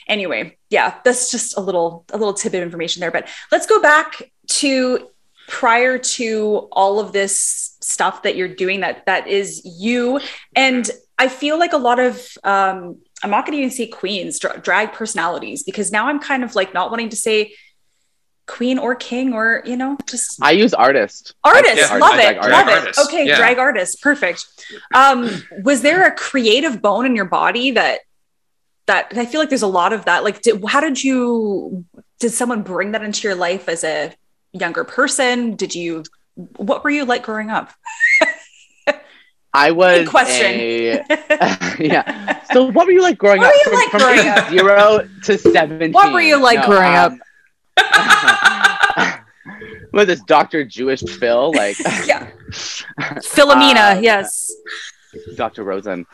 anyway, yeah, that's just a little, a little tidbit of information there. But let's go back to prior to all of this stuff that you're doing that that is you and i feel like a lot of um i'm not going to even say queens dra- drag personalities because now i'm kind of like not wanting to say queen or king or you know just I use artist. artist yeah, love drag it artist. love Drag it okay yeah. drag artist perfect um was there a creative bone in your body that that i feel like there's a lot of that like did, how did you did someone bring that into your life as a younger person did you what were you like growing up I was question. a yeah. So what were you like growing What up? were you from, like growing up? Zero to seventeen. What were you like growing up? up? Was this Doctor Jewish Phil like yeah philomena Uh, yes Dr. Rosen?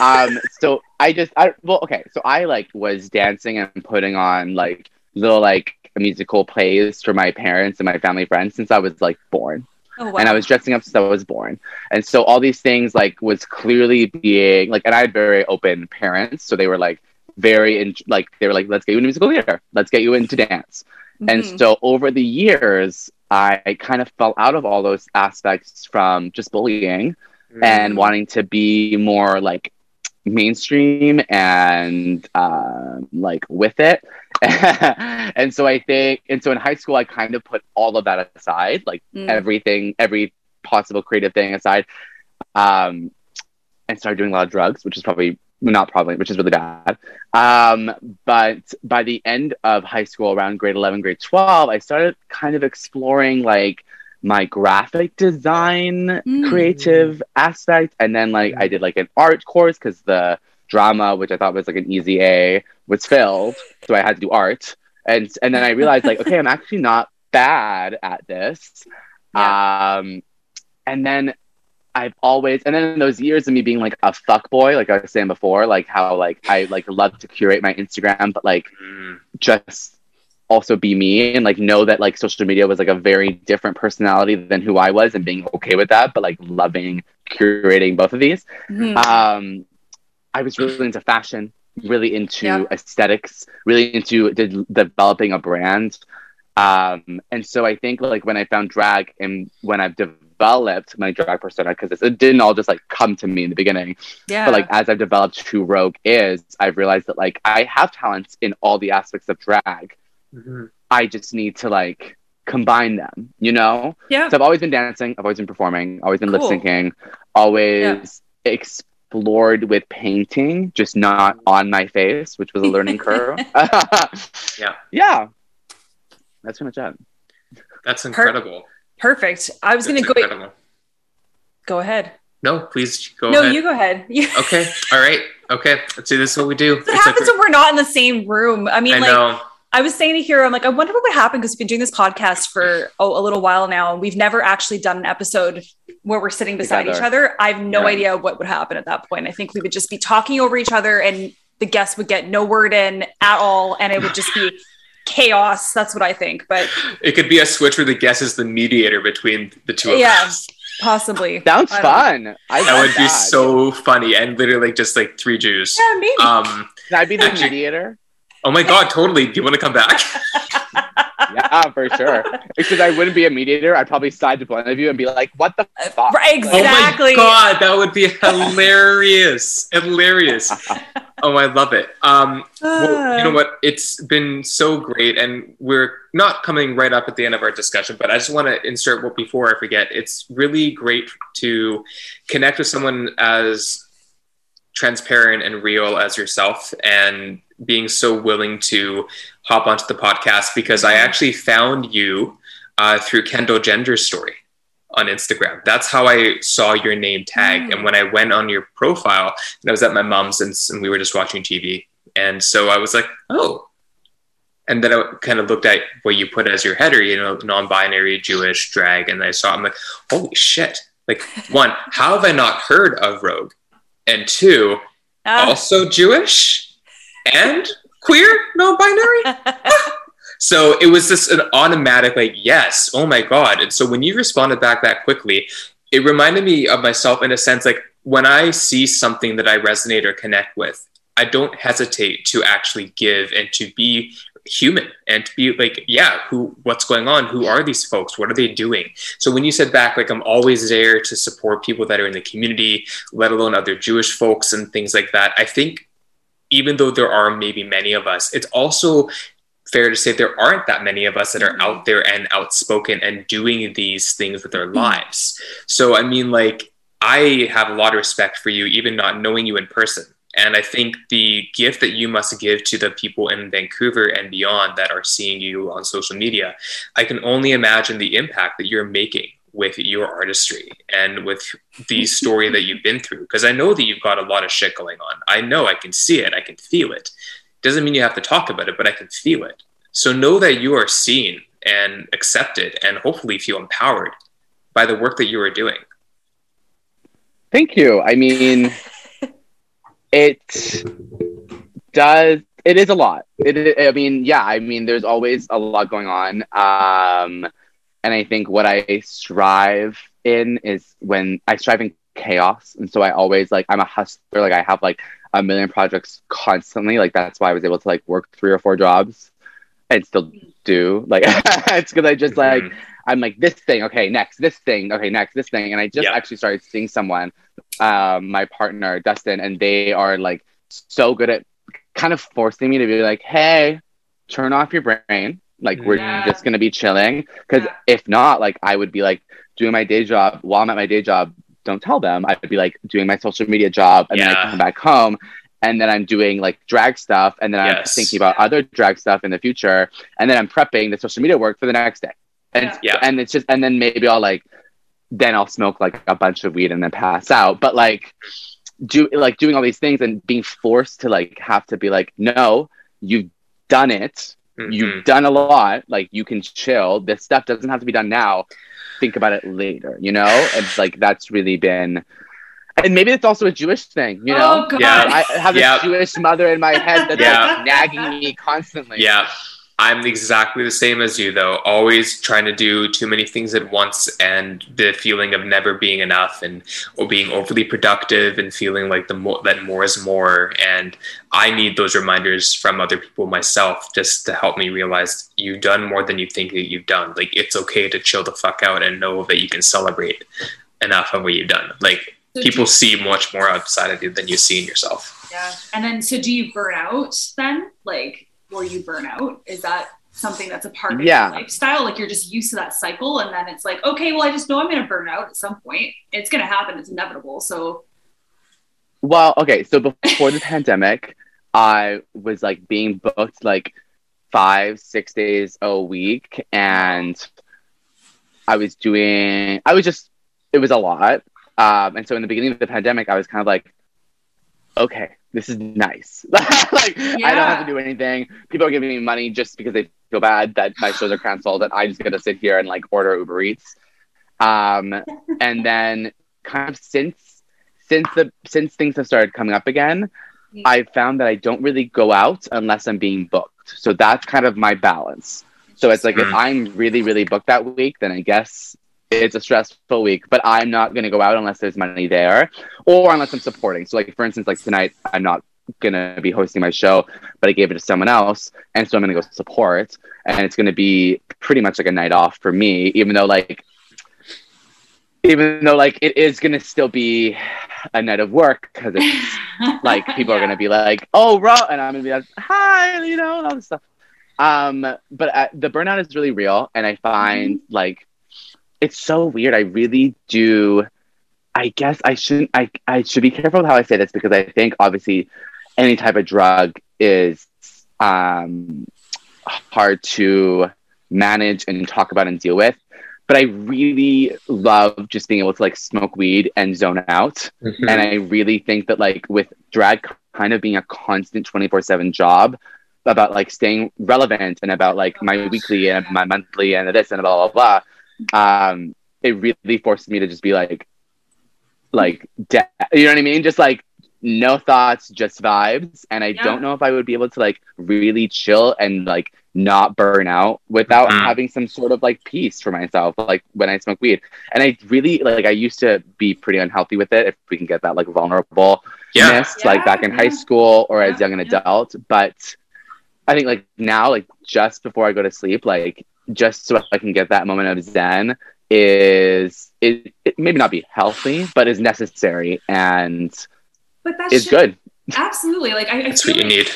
Um, so I just I well okay, so I like was dancing and putting on like little like musical plays for my parents and my family friends since I was like born. oh wow and I was dressing up since I was born. And so all these things like was clearly being like, and I had very open parents, so they were like very in, like they were like, let's get you into musical theater, let's get you into dance. And Mhm. so over the years, I kind of fell out of all those aspects from just bullying and Mhm. wanting to be more like mainstream and um, like with it. and so I think, and so in high school, I kind of put all of that aside, like Mm. everything, every possible creative thing aside, um, and started doing a lot of drugs, which is probably not probably, which is really bad. Um, but by the end of high school, around grade 11, grade 12, I started kind of exploring like my graphic design Mm. creative aspect. And then like I did like an art course because the drama, which I thought was like an easy A, was filled. So I had to do art. And and then I realized like, okay, I'm actually not bad at this. Um and then I've always and then in those years of me being like a fuck boy, like I was saying before, like how like I like love to curate my Instagram, but like Mm. just also be me and like know that like social media was like a very different personality than who I was and being okay with that, but like loving curating both of these. Mhm. Um, I was really into fashion, really into Yeah. aesthetics, really into de- developing a brand. Um, and so I think like when I found drag and when I've developed my drag persona, because it didn't all just like come to me in the beginning, yeah but like as I've developed who Rogue is, I've realized that like I have talents in all the aspects of drag. Mhm. I just need to like combine them, you know? yeah So I've always been dancing, I've always been performing, always been Cool. lip syncing, always explored with painting, just not on my face, which was a learning curve. Yeah. Yeah. That's pretty much it. That's incredible. perfect i was gonna go incredible. go ahead No, please go ahead. no ahead. you go ahead Okay. All right. Okay. Let's see. This is what we do. What happens when we're not in the same room? I mean, I like know. I was saying to here, I'm like, I wonder what would happen because we've been doing this podcast for oh, a little while now, and we've never actually done an episode where we're sitting beside Together. each other. I have no Yeah. idea what would happen at that point. I think we would just be talking over each other, and the guests would get no word in at all, and it would just be chaos. That's what I think. But It could be a switch where the guest is the mediator between the two of Yeah. us. possibly Sounds I fun. I That love would be so funny and literally just like three Jews. Yeah, maybe. Um. Can I be the Actually- mediator? Oh my God! Totally. Do you want to come back? Yeah, for sure. Because I wouldn't be a mediator. I'd probably side to one of you and be like, what the fuck? Right, exactly. Oh my God! That would be hilarious. hilarious. Oh, I love it. Um. Well, you know what? It's been so great, and we're not coming right up at the end of our discussion, but I just want to insert what before I forget. It's really great to connect with someone as transparent and real as yourself, and being so willing to hop onto the podcast because I actually found you uh, through Kendall Gender's story on Instagram. That's how I saw your name tag. Mm. and when I went on your profile, and I was at my mom's, and, and we were just watching TV and so I was like, oh. And then I kind of looked at what you put as your header, you know, non binary, Jewish, drag. And I saw, I'm like, holy shit. Like, one, how have I not heard of Rogue? And two, Ah. also Jewish and queer, non binary. Ah. So it was just an automatic, like, yes, oh my God. And so when you responded back that quickly, it reminded me of myself in a sense like when I see something that I resonate or connect with, I don't hesitate to actually give and to be human and to be like, yeah, who, what's going on? Who are these folks? What are they doing? So when you said back, like, I'm always there to support people that are in the community, let alone other Jewish folks and things like that, I think even though there are maybe many of us, it's also fair to say there aren't that many of us that are out there and outspoken and doing these things with their mm. lives. So, I mean, like, I have a lot of respect for you, even not knowing you in person. And I think the gift that you must give to the people in Vancouver and beyond that are seeing you on social media, I can only imagine the impact that you're making with your artistry and with the story that you've been through. Because I know that you've got a lot of shit going on. I know I can see it, I can feel it. Doesn't mean you have to talk about it, but I can feel it. So know that you are seen and accepted and hopefully feel empowered by the work that you are doing. Thank you. I mean, it does. It is a lot. It. I mean, yeah. I mean, there's always a lot going on. Um, and I think what I strive in is when I strive in chaos, and so I always like I'm a hustler. Like I have like a million projects constantly. Like that's why I was able to like work three or four jobs and still do. Like it's because I just like. Mm-hmm I'm like this thing, okay, next, this thing, okay, next, this thing, and I just actually started seeing someone, um, my partner Dustin, and they are like so good at kind of forcing me to be like, hey, turn off your brain, like mm. we're yeah. just gonna be chilling, because yeah. if not, like I would be like doing my day job while I'm at my day job. Don't tell them. I'd be like doing my social media job, and then I come back home, and then I'm doing like drag stuff, and then yes. I'm thinking about other drag stuff in the future, and then I'm prepping the social media work for the next day and yeah. and it's just and then maybe I'll like then I'll smoke like a bunch of weed and then pass out. But like do like doing all these things and being forced to like have to be like, no, you've done it. Mm-hmm. You've done a lot. Like you can chill. This stuff doesn't have to be done now. Think about it later, you know? it's like that's really been and maybe it's also a Jewish thing, you know? Oh, yeah. I have a Jewish mother in my head that's yeah. like nagging me constantly. Yeah. I'm exactly the same as you, though. Always trying to do too many things at once, and the feeling of never being enough, and or being overly productive, and feeling like the more that more is more. And I need those reminders from other people myself, just to help me realize you've done more than you think that you've done. Like it's okay to chill the fuck out and know that you can celebrate enough of what you've done. Like people see much more outside of you than you see in yourself. Yeah, and then so do you burn out then? Like before you burn out? Is that something that's a part of yeah. your lifestyle? Like you're just used to that cycle, and then it's like, okay, well, I just know I'm going to burn out at some point. It's going to happen. It's inevitable. So, well, okay. So before the pandemic, I was like being booked like five, six days a week, and I was doing. I was just. It was a lot. Um, and so in the beginning of the pandemic, I was kind of like, okay, this is nice. like yeah. I don't have to do anything. People are giving me money just because they feel bad that my shows are canceled and I just get to sit here and like order Uber Eats. Um, and then kind of since since the since things have started coming up again, yeah. I've found that I don't really go out unless I'm being booked. So that's kind of my balance. So it's like mm. if I'm really really booked that week, then I guess it's a stressful week, but I'm not going to go out unless there's money there or unless I'm supporting. So, like, for instance, like tonight, I'm not going to be hosting my show, but I gave it to someone else. And so I'm going to go support. And it's going to be pretty much like a night off for me, even though, like, even though like it is gonna still be a night of work because it's like people yeah. are gonna be like, "Oh, raw," and I'm gonna be like, "Hi," you know, all this stuff. Um, but uh, the burnout is really real, and I find mm-hmm. like it's so weird. I really do. I guess I shouldn't. I I should be careful with how I say this because I think obviously any type of drug is um, hard to manage and talk about and deal with. But I really love just being able to like smoke weed and zone out. Mm-hmm. And I really think that like with drag kind of being a constant 24 7 job about like staying relevant and about like my weekly and my monthly and this and blah, blah, blah um, it really forced me to just be like, like, de- you know what I mean? Just like no thoughts, just vibes. And I yeah. don't know if I would be able to like really chill and like not burn out without mm-hmm. having some sort of like peace for myself, like when I smoke weed. And I really like I used to be pretty unhealthy with it, if we can get that like vulnerable yeah. yeah. like back in yeah. high school or as young an adult. But I think like now, like just before I go to sleep, like just so I can get that moment of zen is it, it maybe not be healthy, but is necessary and but that's good. Absolutely. Like I, I that's what you like, need.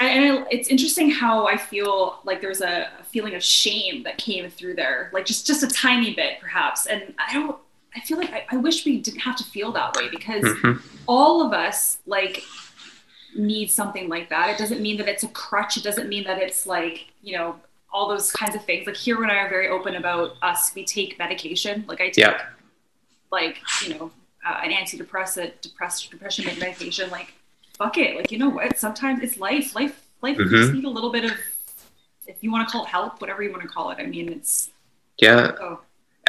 I, and it's interesting how I feel like there's a, a feeling of shame that came through there, like just just a tiny bit, perhaps. And I don't. I feel like I, I wish we didn't have to feel that way because Mhm. all of us like need something like that. It doesn't mean that it's a crutch. It doesn't mean that it's like you know all those kinds of things. Like here, and I are very open about us. We take medication. Like I take Yeah. like you know uh, an antidepressant, depressed depression medication. Like fuck it. Like you know what? Sometimes it's life. Life. Life. You just need a little bit of, if you want to call it help, whatever you want to call it. I mean, it's Yeah. oh,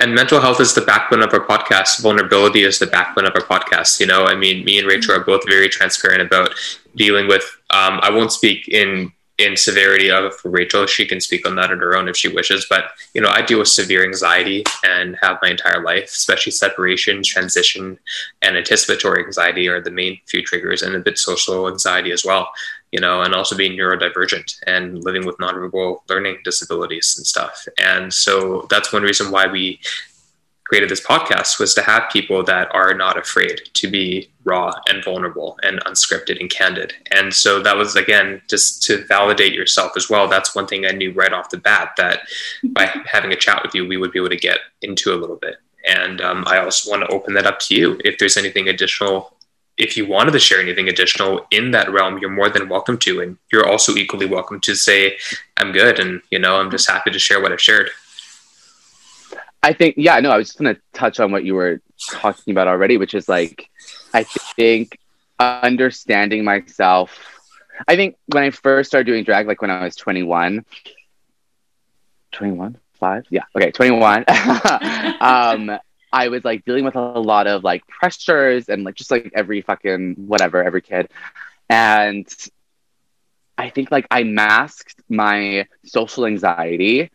And mental health is the backbone of our podcast. Vulnerability is the backbone of our podcast. You know, I mean, me and Rachel are both very transparent about dealing with. Um, I won't speak in in severity of Rachel. She can speak on that on her own if she wishes. But you know, I deal with severe anxiety and have my entire life, especially separation, transition, and anticipatory anxiety are the main few triggers, and a bit social anxiety as well. You know, and also being neurodivergent and living with nonverbal learning disabilities and stuff. And so that's one reason why we created this podcast was to have people that are not afraid to be raw and vulnerable and unscripted and candid. And so that was again just to validate yourself as well. That's one thing I knew right off the bat that by having a chat with you, we would be able to get into a little bit. And um, I also want to open that up to you. If there's anything additional, if you wanted to share anything additional in that realm, you're more than welcome to. And you're also equally welcome to say, I'm good. And, you know, I'm just happy to share what I've shared. I think, yeah, no, I was just going to touch on what you were talking about already, which is like, I think understanding myself. I think when I first started doing drag, like when I was 21, 21, five? Yeah, okay, 21. um, I was like dealing with a lot of like pressures and like just like every fucking whatever, every kid. And I think like I masked my social anxiety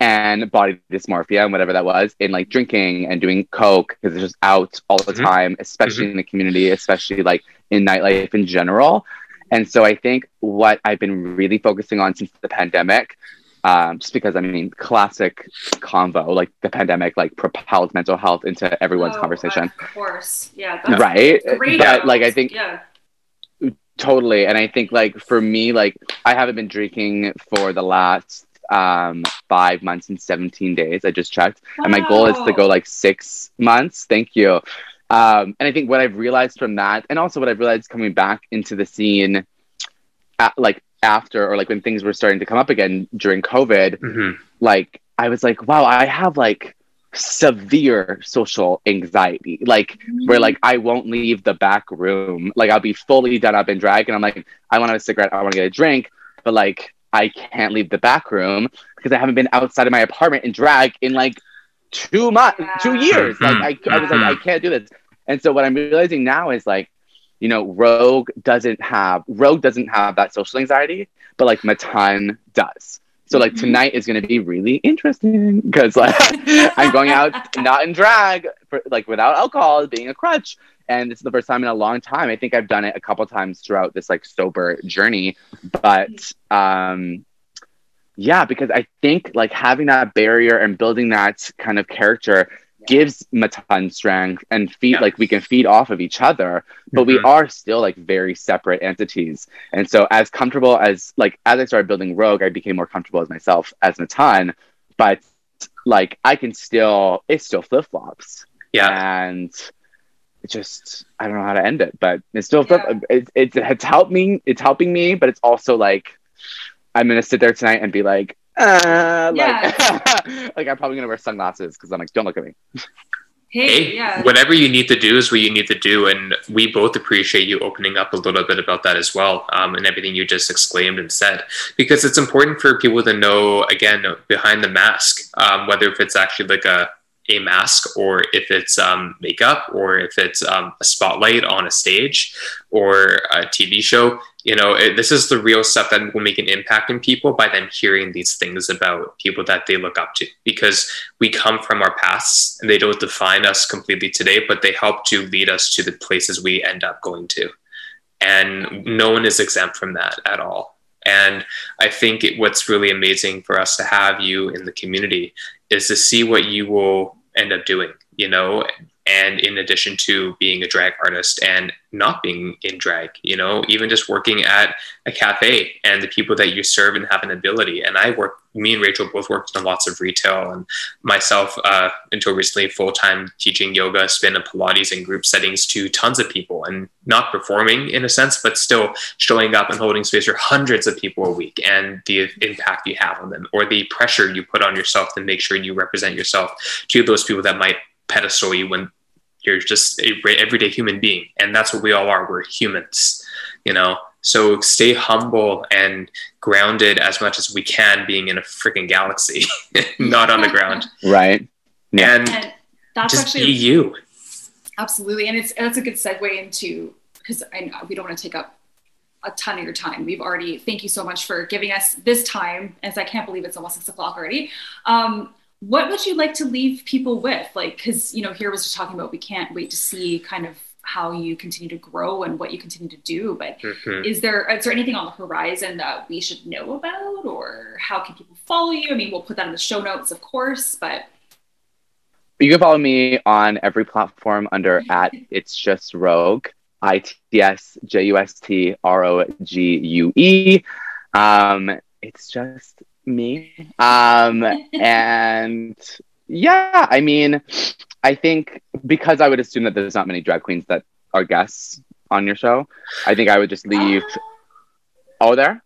and body dysmorphia and whatever that was in like drinking and doing coke because it's just out all the Mhm. time especially in the community especially like in nightlife in general and so i think what i've been really focusing on since the pandemic um, just because i mean classic convo like the pandemic like propelled mental health into everyone's oh, conversation Of course, yeah. That's right Great. but like i think yeah. totally and i think like for me like i haven't been drinking for the last um five months and 17 days. I just checked. And my goal is to go like six months. Thank you. Um and i think what i've realized from that and also what i've realized coming back into the scene at, like after or like when things were starting to come up again during covid hmm like I was like, wow, I have like severe social anxiety. Like where like I won't leave the back room. Like I'll be fully done up in drag and I'm like, I want to have a cigarette, I want to get a drink, but like I can't leave the back room because I haven't been outside of my apartment in drag in like two months, two years. Like mm-hmm. I, I was like, I mm-hmm. can't do this. And so what I'm realizing now is like, you know, Rogue doesn't have Rogue doesn't have that social anxiety, but like Matan does. So like Mhm. tonight is going to be really interesting because like I'm going out not in drag, for, like without alcohol, being a crutch, and this is the first time in a long time. I think I've done it a couple times throughout this like sober journey, but um, yeah, because I think like having that barrier and building that kind of character gives Matan strength and feed Yeah. like we can feed off of each other, but we Mhm. are still like very separate entities. And so as comfortable as like as I started building Rogue, I became more comfortable as myself as Matan, but like I can still it still flip flops. Yeah. And it just I don't know how to end it, but it's still flip Yeah. it, it, it's helped me, it's helping me, but it's also like I'm gonna sit there tonight and be like, uh, like, like I'm probably gonna wear sunglasses because I'm like, don't look at me. Hey, Hey, yeah. whatever you need to do is what you need to do, and we both appreciate you opening up a little bit about that as well, um, and everything you just exclaimed and said, because it's important for people to know again behind the mask, um, whether if it's actually like a a mask or if it's um, makeup or if it's um, a spotlight on a stage or a TV show. You know, it, this is the real stuff that will make an impact in people by them hearing these things about people that they look up to because we come from our pasts and they don't define us completely today, but they help to lead us to the places we end up going to. And no one is exempt from that at all. And I think it, what's really amazing for us to have you in the community is to see what you will end up doing you know, and in addition to being a drag artist and not being in drag you know even just working at a cafe and the people that you serve and have an ability. And i work me and rachel both worked in lots of retail and myself uh, until recently full-time teaching yoga spin and pilates in group settings to tons of people and not performing in a sense but still showing up and holding space for hundreds of people a week and the impact you have on them or the pressure you put on yourself to make sure you represent yourself to those people that might pedestal you when you're just a everyday human being. And that's what we all are. We're humans you know? So stay humble and grounded as much as we can being in a freaking galaxy not on the ground. Right. Yeah. and, and that's just actually be you. Absolutely. And it's that's a good segue into because we don't want to take up a ton of your time. We've already, thank you so much for giving us this time, as I can't believe it's almost six o'clock already. Um, what would you like to leave people with? Like, because, you know, here was just talking about we can't wait to see kind of how you continue to grow and what you continue to do. But mm-hmm. is there is there anything on the horizon that we should know about, or how can people follow you? I mean, we'll put that in the show notes, of course, but you can follow me on every platform under at it's just rogue i t s j u s t r o g u e. Um, it's just me. Um, and yeah, I mean, I think because I would assume that there's not many drag queens that are guests on your show, I think I would just leave. Uh, oh, there.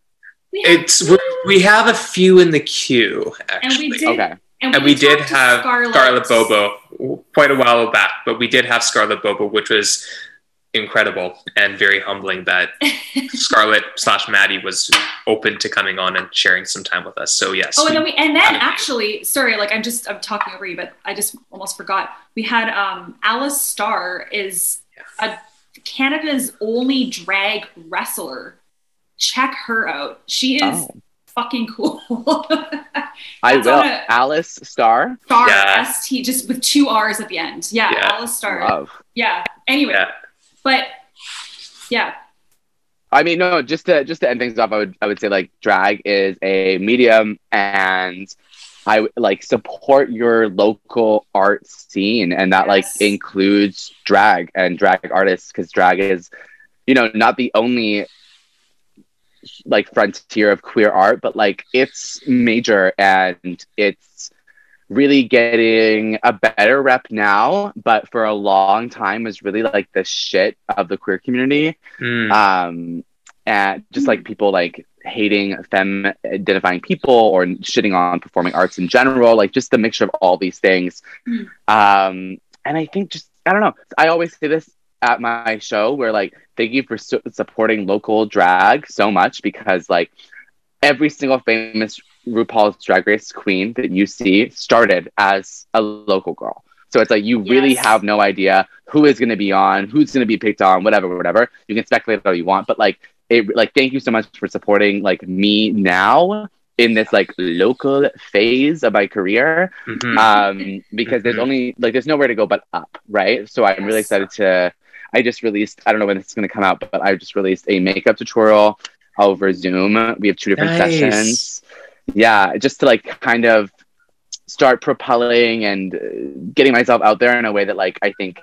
it's we have a few in the queue actually. And we did, okay. And we, and we did have Scarlett. Scarlett BoBo quite a while back, but we did have Scarlett BoBo, which was incredible and very humbling that Scarlett slash Maddie was open to coming on and sharing some time with us. So yes. Oh, and then we and then actually, sorry, like I'm just I'm talking over you, but I just almost forgot. We had um Alice Starr is a Canada's only drag wrestler. Check her out. She is oh. fucking cool. I will. A, Alice Starr. Starr yeah. S T just with two R's at the end. Yeah, yeah. Alice Starr. Love. Yeah. Anyway. Yeah but yeah. I mean, no, just to just to end things off, I would I would say like drag is a medium and I like support your local art scene and that yes. like includes drag and drag artists because drag is, you know, not the only like frontier of queer art, but like it's major and it's really getting a better rep now, but for a long time was really like the shit of the queer community. Mm. Um, and just like people like hating femme identifying people or shitting on performing arts in general, like just the mixture of all these things. Mm. Um, and I think just, I don't know, I always say this at my show where like, thank you for su- supporting local drag so much because like every single famous RuPaul's Drag Race queen that you see started as a local girl. So it's like you yes. really have no idea who is going to be on, who's going to be picked on, whatever, whatever. You can speculate all you want, but like it, like thank you so much for supporting like me now in this like local phase of my career, mm-hmm. um, because there's mm-hmm. only like there's nowhere to go but up, right? So I'm yes. really excited to. I just released. I don't know when it's going to come out, but I just released a makeup tutorial over Zoom. We have two different nice. sessions yeah, just to like kind of start propelling and uh, getting myself out there in a way that like I think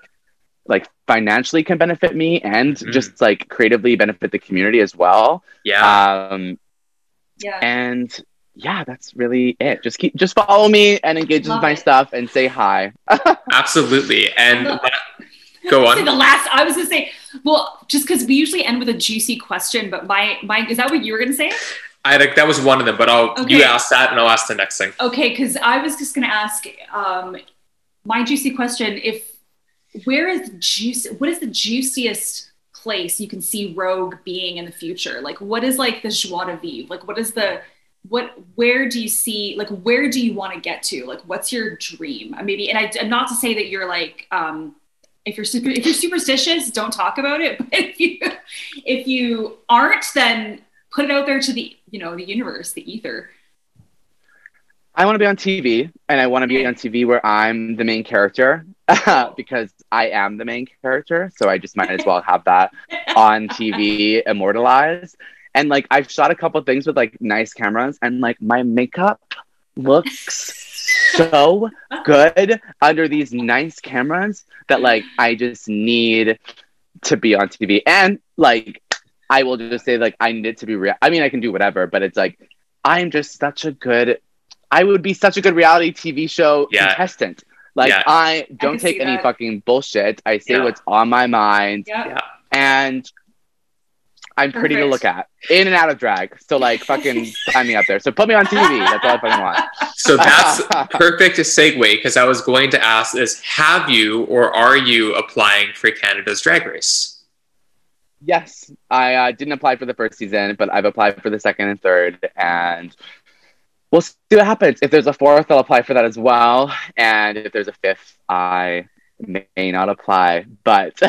like financially can benefit me and mm-hmm. just like creatively benefit the community as well. Yeah. Um, yeah. And yeah, that's really it. Just keep just follow me and engage Love with my it. stuff and say hi. Absolutely. And go on. The last I was gonna say, well, just because we usually end with a juicy question, but my my is that what you were gonna say? I that was one of them, but I'll okay. you ask that and I'll ask the next thing. Okay, because I was just gonna ask um, my juicy question: If where is juice? What is the juiciest place you can see Rogue being in the future? Like, what is like the joie de vivre? Like, what is the what? Where do you see? Like, where do you want to get to? Like, what's your dream? Maybe, and I not to say that you're like. Um, if you're super, if you're superstitious, don't talk about it. But if you if you aren't, then put it out there to the you know the universe the ether. I want to be on tv and i want to be on tv where i'm the main character because i am the main character so i just might as well have that on tv immortalized. And like i've shot a couple things with like nice cameras and like my makeup looks so good under these nice cameras that like I just need to be on TV. And like I will just say like I need it to be real. I mean I can do whatever, but it's like I'm just such a good I would be such a good reality TV show Yeah. contestant. Like Yeah. I don't can take any that. fucking bullshit. I say Yeah. what's on my mind Yeah. Yeah. and I'm pretty to look at in and out of drag. So like fucking sign me up there. So put me on TV. That's all I fucking want. So that's perfect segue because I was going to ask is have you or are you applying for Canada's Drag Race? Yes, I uh, didn't apply for the first season, but I've applied for the second and third, and we'll see what happens. If there's a fourth, I'll apply for that as well, and if there's a fifth, I may not apply. But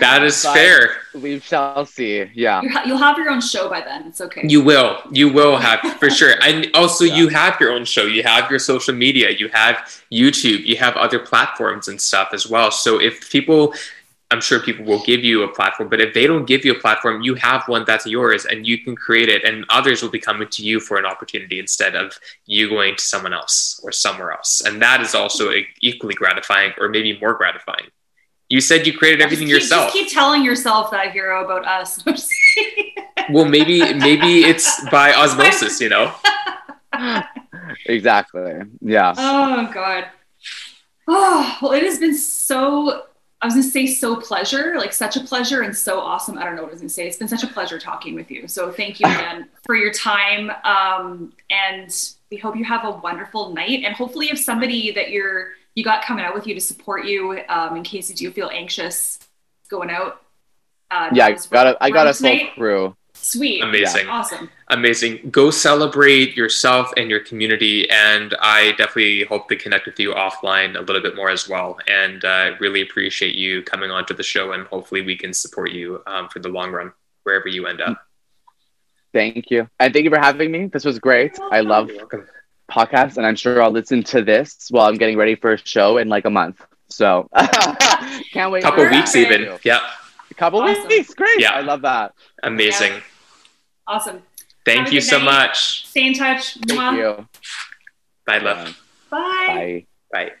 That is But fair. We shall see. Yeah. You're ha- you'll have your own show by then. It's okay. You will. You will have for sure. And also Yeah. you have your own show. You have your social media. You have YouTube. You have other platforms and stuff as well. So if people I'm sure people will give you a platform, but if they don't give you a platform, you have one that's yours and you can create it and others will be coming to you for an opportunity instead of you going to someone else or somewhere else. And that is also equally gratifying or maybe more gratifying. You said you created everything just keep, yourself. Just keep telling yourself that hero about us. I'm just kidding. well, maybe maybe it's by osmosis, you know. Exactly. Yeah. oh God. Oh well, it has been so. I was gonna say so pleasure, like such a pleasure and so awesome. I don't know what I was gonna say. It's been such a pleasure talking with you. So thank you again for your time. Um, and we hope you have a wonderful night. And hopefully, if somebody that you're you got coming out with you to support you, um, in case you do feel anxious going out. Uh, Yeah, I got a I got a full crew. Sweet. Amazing. Awesome. Amazing. Go celebrate yourself and your community. And I definitely hope to connect with you offline a little bit more as well. And uh, really appreciate you coming onto the show. And hopefully, we can support you um, for the long run, wherever you end up. Thank you. And thank you for having me. This was great. I love podcasts and I'm sure I'll listen to this while I'm getting ready for a show in like a month. So can't wait. Couple weeks, even. Yeah. A couple Awesome. weeks. Great. Yeah. I love that. Amazing. Awesome. Thank Have you so night. much. Stay in touch. Thank Mwah. you. Bye, love. Bye. Bye. Bye.